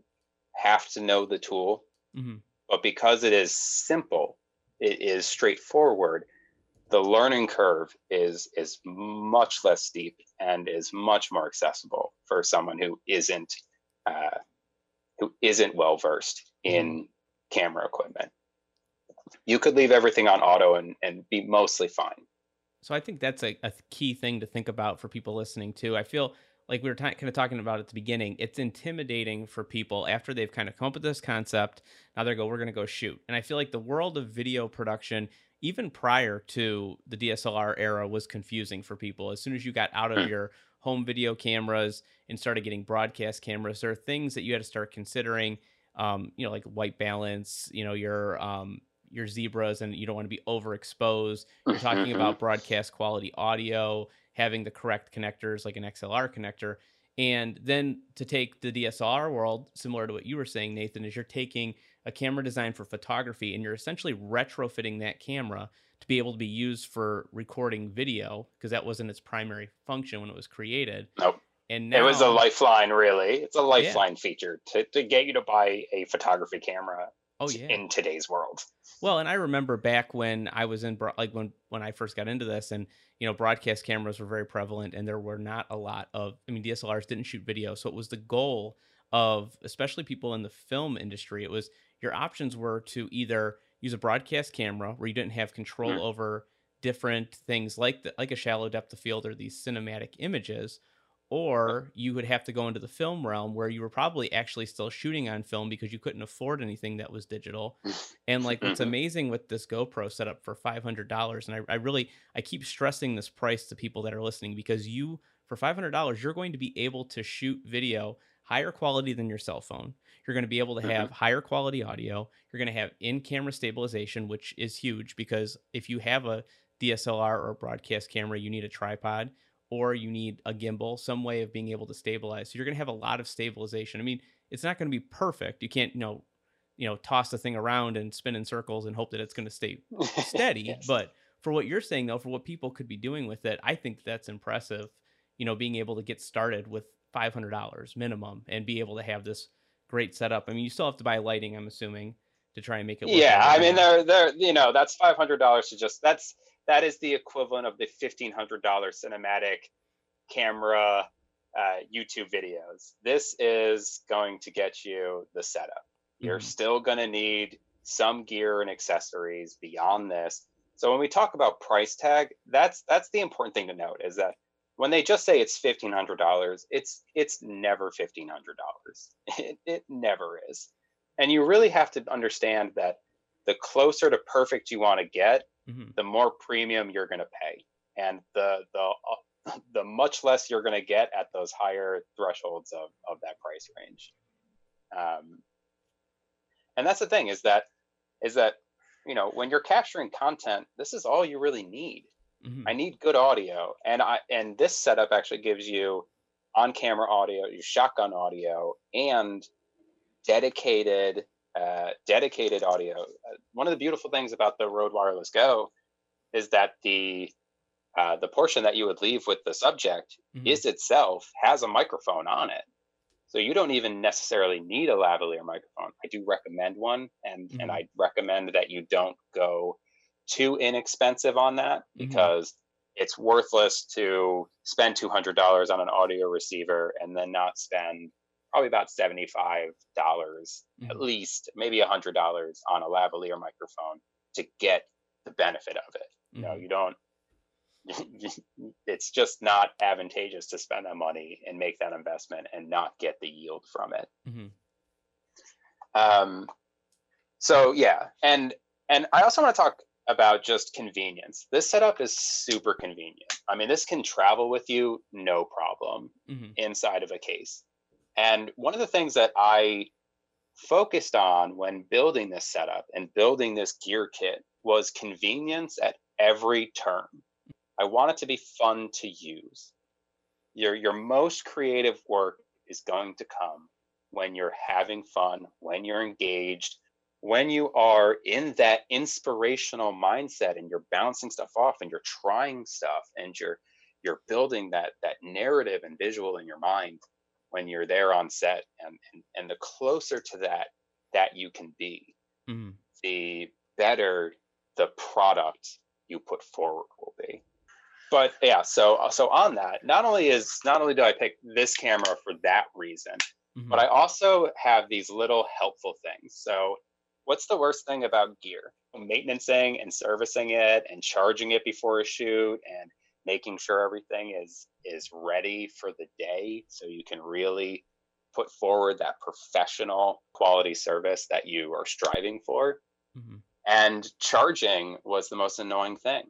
have to know the tool, hmm but because it is simple, it is straightforward. The learning curve is is much less steep and is much more accessible for someone who isn't uh, who isn't well versed in camera equipment. You could leave everything on auto and, and be mostly fine. So I think that's a, a key thing to think about for people listening too. I feel like we were kind of talking about at the beginning. It's intimidating for people after they've kind of come up with this concept. Now they go, we're going to go shoot. And I feel like the world of video production, even prior to the DSLR era, was confusing for people. As soon as you got out of Hmm. your home video cameras and started getting broadcast cameras, there are things that you had to start considering. Um, you know, like white balance. You know, your um, your zebras and you don't want to be overexposed. You're talking Mhm, about broadcast quality audio, having the correct connectors like an XLR connector. And then to take the DSLR world, similar to what you were saying, Nathan, is you're taking a camera designed for photography and you're essentially retrofitting that camera to be able to be used for recording video because that wasn't its primary function when it was created. Nope. And now, it was a lifeline, really. It's a lifeline feature to, to get you to buy a photography camera oh yeah, in today's world. Well, and I remember back when I was in like when when I first got into this, and you know, broadcast cameras were very prevalent, and there were not a lot of. I mean, DSLRs didn't shoot video, so it was the goal of especially people in the film industry. It was your options were to either use a broadcast camera where you didn't have control Mhm. over different things like the, like a shallow depth of field or these cinematic images or you would have to go into the film realm where you were probably actually still shooting on film because you couldn't afford anything that was digital. And like what's Mhm. amazing with this gopro setup for $500 and I, I really i keep stressing this price to people that are listening because you for $500 you're going to be able to shoot video higher quality than your cell phone. You're going to be able to have higher quality audio. You're going to have in-camera stabilization which is huge because if you have a dslr or a broadcast camera you need a tripod or you need a gimbal, some way of being able to stabilize. So you're going to have a lot of stabilization. I mean, it's not going to be perfect. You can't, you know, you know, toss the thing around and spin in circles and hope that it's going to stay [laughs] steady. Yes. But for what you're saying though, for what people could be doing with it, I think that's impressive. You know, being able to get started with five hundred dollars minimum and be able to have this great setup. I mean, you still have to buy lighting, I'm assuming, to try and make it. work yeah, I mean, they're they're you know that's five hundred dollars to just that's that is the equivalent of the fifteen hundred dollar cinematic camera uh, YouTube videos. This is going to get you the setup. You're Mhm. still going to need some gear and accessories beyond this. So when we talk about price tag, that's that's the important thing to note is that when they just say it's fifteen hundred dollars, it's it's never fifteen hundred dollars. [laughs] It, it never is, and you really have to understand that the closer to perfect you want to get, Mhm. the more premium you're going to pay, and the the uh, [laughs] the much less you're going to get at those higher thresholds of of that price range. Um, and that's the thing is that is that you know when you're capturing content, this is all you really need. Mhm. I need good audio, and I and this setup actually gives you on-camera audio, your shotgun audio, and dedicated uh, dedicated audio. Uh, One of the beautiful things about the Rode Wireless Go is that the uh, the portion that you would leave with the subject Mhm. is itself has a microphone on it. So you don't even necessarily need a lavalier microphone. I do recommend one, and and Mhm. I recommend that you don't go too inexpensive on that Mhm. because it's worthless to spend two hundred dollars on an audio receiver and then not spend probably about seventy five dollars at Mhm. least, maybe a hundred dollars on a lavalier microphone to get the benefit of it. You know, Mhm. you don't. [laughs] it's just not advantageous to spend that money and make that investment and not get the yield from it. Mhm. Um, so yeah, and and I also want to talk about just convenience. This setup is super convenient. I mean, this can travel with you no problem Mhm. inside of a case. And one of the things that I focused on when building this setup and building this gear kit was convenience at every turn. I want it to be fun to use. Your your most creative work is going to come when you're having fun, when you're engaged, when you are in that inspirational mindset and you're bouncing stuff off and you're trying stuff and you're you're building that that narrative and visual in your mind when you're there on set and and, and the closer to that that you can be Mhm. the better the product you put forward will be but yeah so so on that not only is not only do i pick this camera for that reason Mhm. but I also have these little helpful things. So, what's the worst thing about gear? Maintenancing and servicing it and charging it before a shoot and making sure everything is is ready for the day so you can really put forward that professional quality service that you are striving for. Mhm. And charging was the most annoying thing.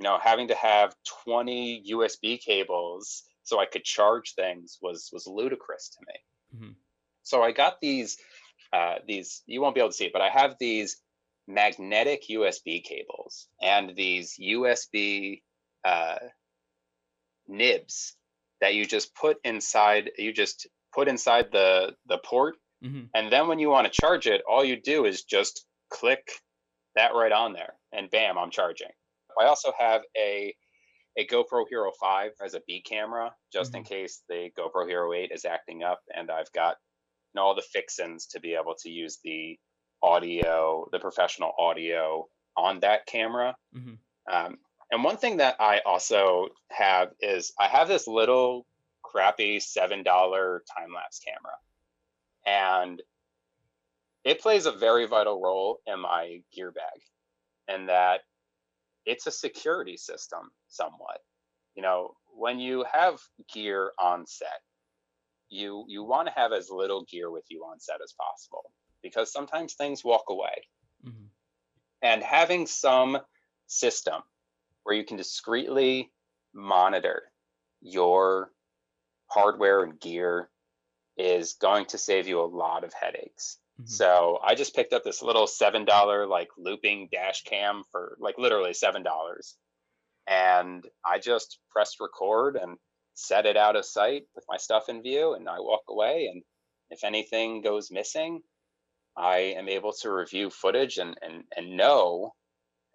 You know, having to have 20 USB cables so I could charge things was was ludicrous to me Mhm. so I got these uh, these you won't be able to see it, but I have these magnetic USB cables and these USB uh, nibs that you just put inside. You just put inside the the port, mm-hmm. and then when you want to charge it, all you do is just click that right on there, and bam, I'm charging. I also have a a GoPro Hero 5 as a B camera, just mm-hmm. in case the GoPro Hero 8 is acting up, and I've got you know, all the fixins to be able to use the audio, the professional audio on that camera. Mm-hmm. Um, and one thing that I also have is I have this little crappy $7 time lapse camera. And it plays a very vital role in my gear bag in that it's a security system somewhat. You know, when you have gear on set, you you want to have as little gear with you on set as possible because sometimes things walk away. Mm-hmm. And having some system where you can discreetly monitor your hardware and gear is going to save you a lot of headaches. Mm-hmm. So I just picked up this little seven dollar like looping dash cam for like literally seven dollars, and I just pressed record and set it out of sight with my stuff in view, and I walk away. And if anything goes missing, I am able to review footage and and and know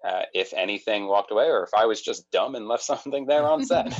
uh, if anything walked away or if I was just dumb and left [laughs] something there on set.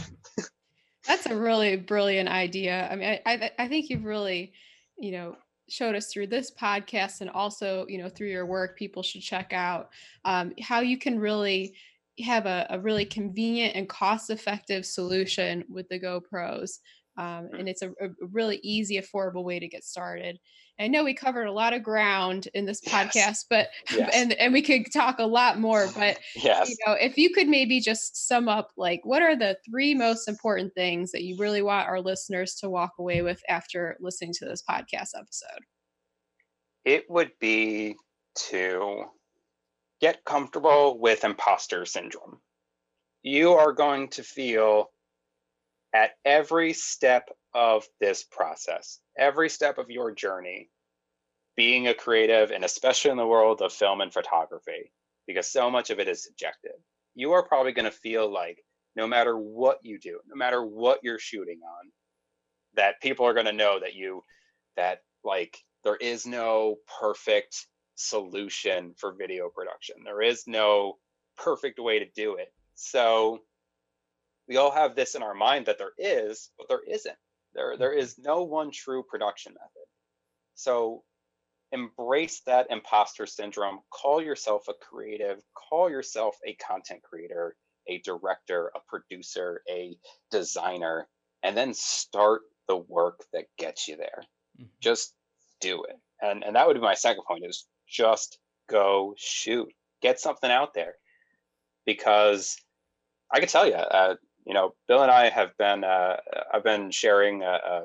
[laughs] That's a really brilliant idea. I mean, I, I, I think you've really, you know, showed us through this podcast and also, you know, through your work, people should check out um, how you can really have a, a really convenient and cost-effective solution with the GoPros. Um, and it's a, a, really easy, affordable way to get started. I know we covered a lot of ground in this podcast, yes. but [laughs] yes. and and we could talk a lot more. But [laughs] yes. you know, if you could maybe just sum up, like, what are the three most important things that you really want our listeners to walk away with after listening to this podcast episode? It would be to get comfortable with imposter syndrome. You are going to feel at every step of this process, every step of your journey, being a creative, and especially in the world of film and photography, because so much of it is subjective, you are probably going to feel like no matter what you do, no matter what you're shooting on, that people are going to know that you, that like there is no perfect solution for video production. There is no perfect way to do it. So we all have this in our mind that there is, but there isn't. There, there is no one true production method. So embrace that imposter syndrome. Call yourself a creative, call yourself a content creator, a director, a producer, a designer, and then start the work that gets you there. Mm-hmm. Just do it. And and that would be my second point is just go shoot. Get something out there. Because I can tell you, uh, you know, Bill and I have been uh, I've been sharing a, a,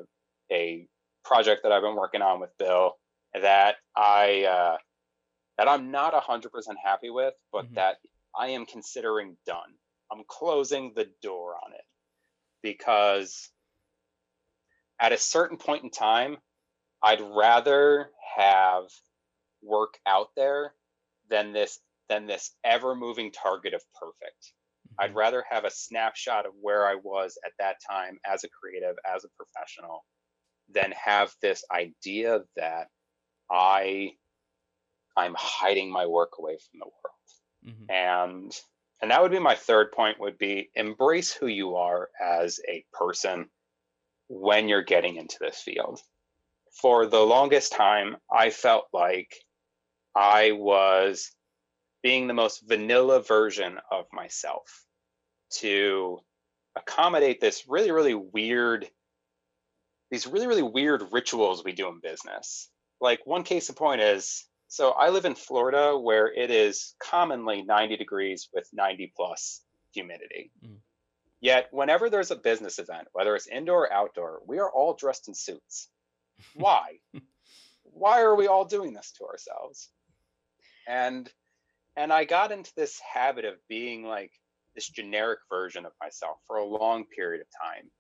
a, project that I've been working on with Bill that I uh, that I'm not hundred percent happy with, but mm-hmm. that I am considering done. I'm closing the door on it because at a certain point in time, I'd rather have work out there than this than this ever moving target of perfect. I'd rather have a snapshot of where I was at that time as a creative, as a professional, than have this idea that I I'm hiding my work away from the world. Mm-hmm. And and that would be my third point would be embrace who you are as a person when you're getting into this field. For the longest time, I felt like I was being the most vanilla version of myself to accommodate this really, really weird, these really, really weird rituals we do in business. Like one case in point is so I live in Florida where it is commonly 90 degrees with 90 plus humidity. Mm. Yet, whenever there's a business event, whether it's indoor or outdoor, we are all dressed in suits. [laughs] Why? Why are we all doing this to ourselves? And and I got into this habit of being like this generic version of myself for a long period of time.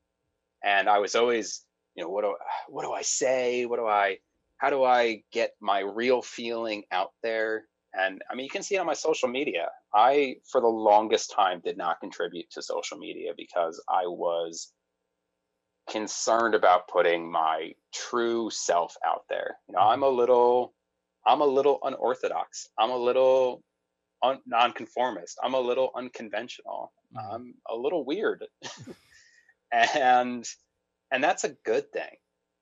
And I was always, you know, what do what do I say? What do I how do I get my real feeling out there? And I mean, you can see it on my social media. I, for the longest time, did not contribute to social media because I was concerned about putting my true self out there. You know, I'm a little, I'm a little unorthodox. I'm a little un- nonconformist. I'm a little unconventional. Mm-hmm. I'm a little weird, [laughs] and and that's a good thing.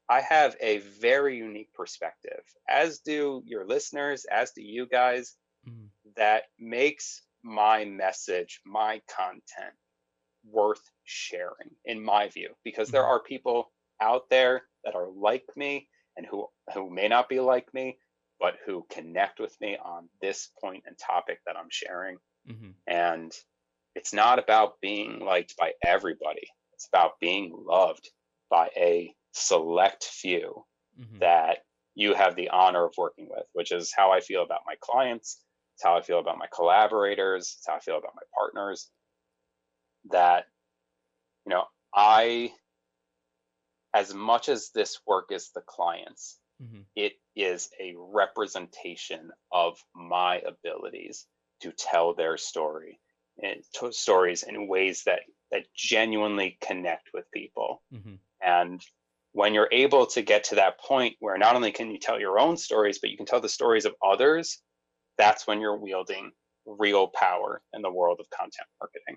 I have a very unique perspective, as do your listeners, as do you guys, mm. that makes my message, my content worth sharing, in my view, because there mm-hmm. are people out there that are like me and who who may not be like me, but who connect with me on this point and topic that I'm sharing. Mm-hmm. And it's not about being liked by everybody. It's about being loved by a select few mm-hmm. that you have the honor of working with, which is how I feel about my clients. It's how I feel about my collaborators. It's how I feel about my partners. That, you know, I, as much as this work is the clients, mm-hmm. it is a representation of my abilities to tell their story and to stories in ways that that genuinely connect with people. Mm-hmm. And when you're able to get to that point where not only can you tell your own stories, but you can tell the stories of others, that's when you're wielding real power in the world of content marketing.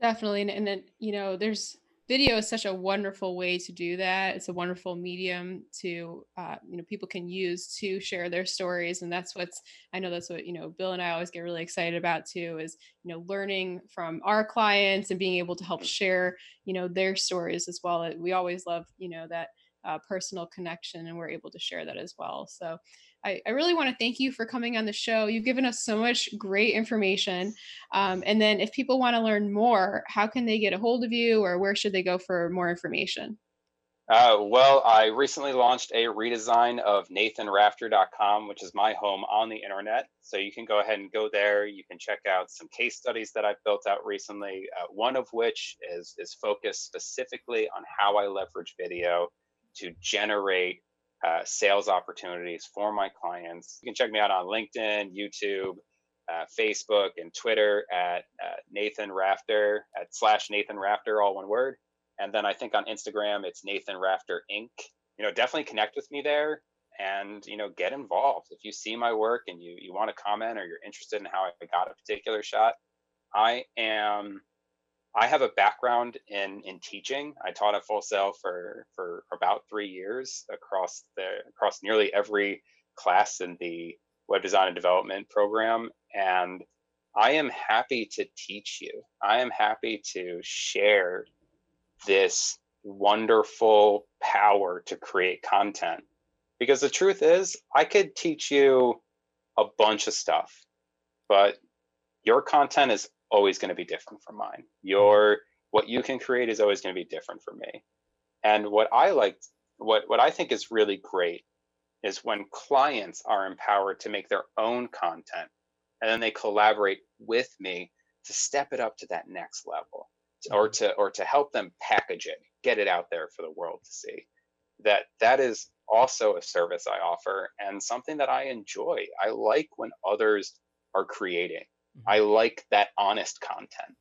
Definitely. And, and then, you know, there's video is such a wonderful way to do that. It's a wonderful medium to, uh, you know, people can use to share their stories. And that's what's, I know that's what, you know, Bill and I always get really excited about too, is, you know, learning from our clients and being able to help share, you know, their stories as well. We always love, you know, that uh, personal connection and we're able to share that as well. So I, I really want to thank you for coming on the show. You've given us so much great information. Um, and then if people want to learn more, how can they get a hold of you or where should they go for more information? Uh, well, I recently launched a redesign of nathanrafter.com, which is my home on the internet. So you can go ahead and go there. You can check out some case studies that I've built out recently, uh, one of which is, is focused specifically on how I leverage video to generate uh, sales opportunities for my clients. You can check me out on LinkedIn, YouTube, uh, Facebook, and Twitter at uh, Nathan Rafter at slash Nathan Rafter, all one word. And then I think on Instagram it's Nathan Rafter Inc. You know, definitely connect with me there and you know get involved. If you see my work and you you want to comment or you're interested in how I got a particular shot, I am I have a background in in teaching. I taught at Full Sail for for about three years across the across nearly every class in the web design and development program, and I am happy to teach you. I am happy to share this wonderful power to create content because the truth is, I could teach you a bunch of stuff, but your content is always going to be different from mine. Your what you can create is always going to be different from me. And what I like, what what I think is really great is when clients are empowered to make their own content and then they collaborate with me to step it up to that next level or mm-hmm. to or to help them package it get it out there for the world to see that that is also a service i offer and something that i enjoy i like when others are creating Mm-hmm. I like that honest content.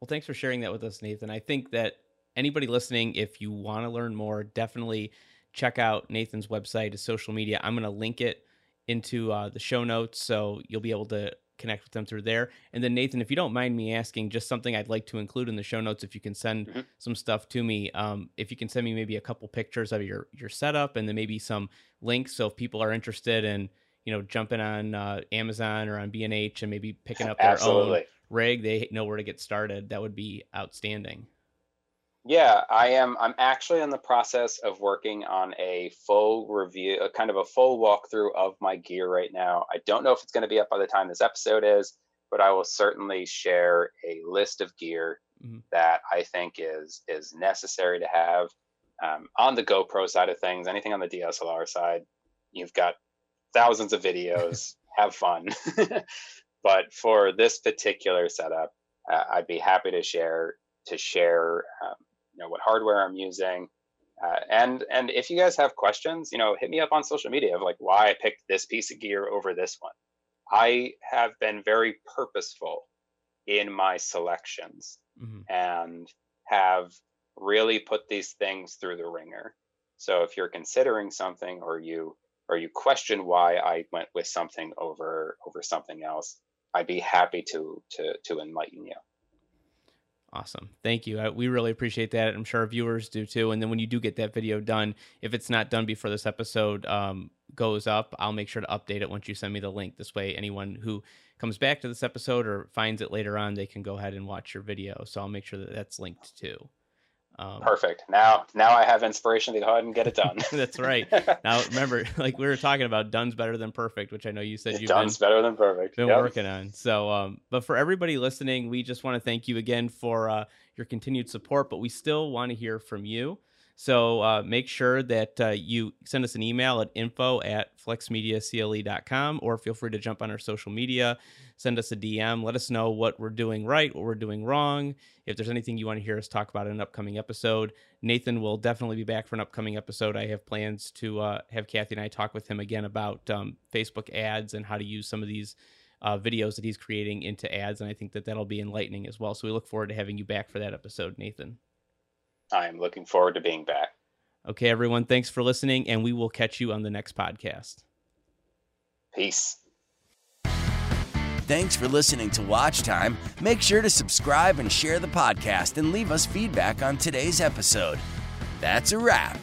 Well, thanks for sharing that with us, Nathan. I think that anybody listening, if you want to learn more, definitely check out Nathan's website, his social media. I'm going to link it into uh, the show notes so you'll be able to connect with them through there. And then, Nathan, if you don't mind me asking, just something I'd like to include in the show notes, if you can send mm-hmm. some stuff to me, um, if you can send me maybe a couple pictures of your your setup and then maybe some links, so if people are interested in you know, jumping on uh, Amazon or on B&H and maybe picking up their Absolutely. own rig, they know where to get started. That would be outstanding. Yeah, I am. I'm actually in the process of working on a full review, a kind of a full walkthrough of my gear right now. I don't know if it's going to be up by the time this episode is, but I will certainly share a list of gear mm-hmm. that I think is is necessary to have um, on the GoPro side of things. Anything on the DSLR side, you've got thousands of videos, [laughs] have fun. [laughs] but for this particular setup, uh, I'd be happy to share to share um, you know what hardware I'm using, Uh, and and if you guys have questions, you know, hit me up on social media of like why I picked this piece of gear over this one. I have been very purposeful in my selections mm-hmm. and have really put these things through the wringer. So if you're considering something or you or you question why I went with something over over something else, I'd be happy to to to enlighten you. Awesome. Thank you. we really appreciate that. I'm sure viewers do too. And then when you do get that video done, if it's not done before this episode um, goes up, I'll make sure to update it once you send me the link. This way, anyone who comes back to this episode or finds it later on, they can go ahead and watch your video. So I'll make sure that that's linked too. Um, Perfect. Now, now I have inspiration to go ahead and get it done. [laughs] that's right. [laughs] Now, remember, [laughs] like we were talking about, done's better than perfect, which I know you said you've done's been, better than perfect. Been yep. working on. So, um, but for everybody listening, we just want to thank you again for uh, your continued support. But we still want to hear from you. So uh, make sure that uh, you send us an email at info at flexmediacle.com or feel free to jump on our social media, send us a DM, let us know what we're doing right, what we're doing wrong. If there's anything you want to hear us talk about in an upcoming episode, Nathan will definitely be back for an upcoming episode. I have plans to uh, have Kathy and I talk with him again about um, Facebook ads and how to use some of these. Uh, videos that he's creating into ads, and I think that that'll be enlightening as well. So we look forward to having you back for that episode, Nathan. I'm looking forward to being back. Okay, everyone. Thanks for listening, and we will catch you on the next podcast. Peace. Thanks for listening to Watch Time. Make sure to subscribe and share the podcast and leave us feedback on today's episode. That's a wrap.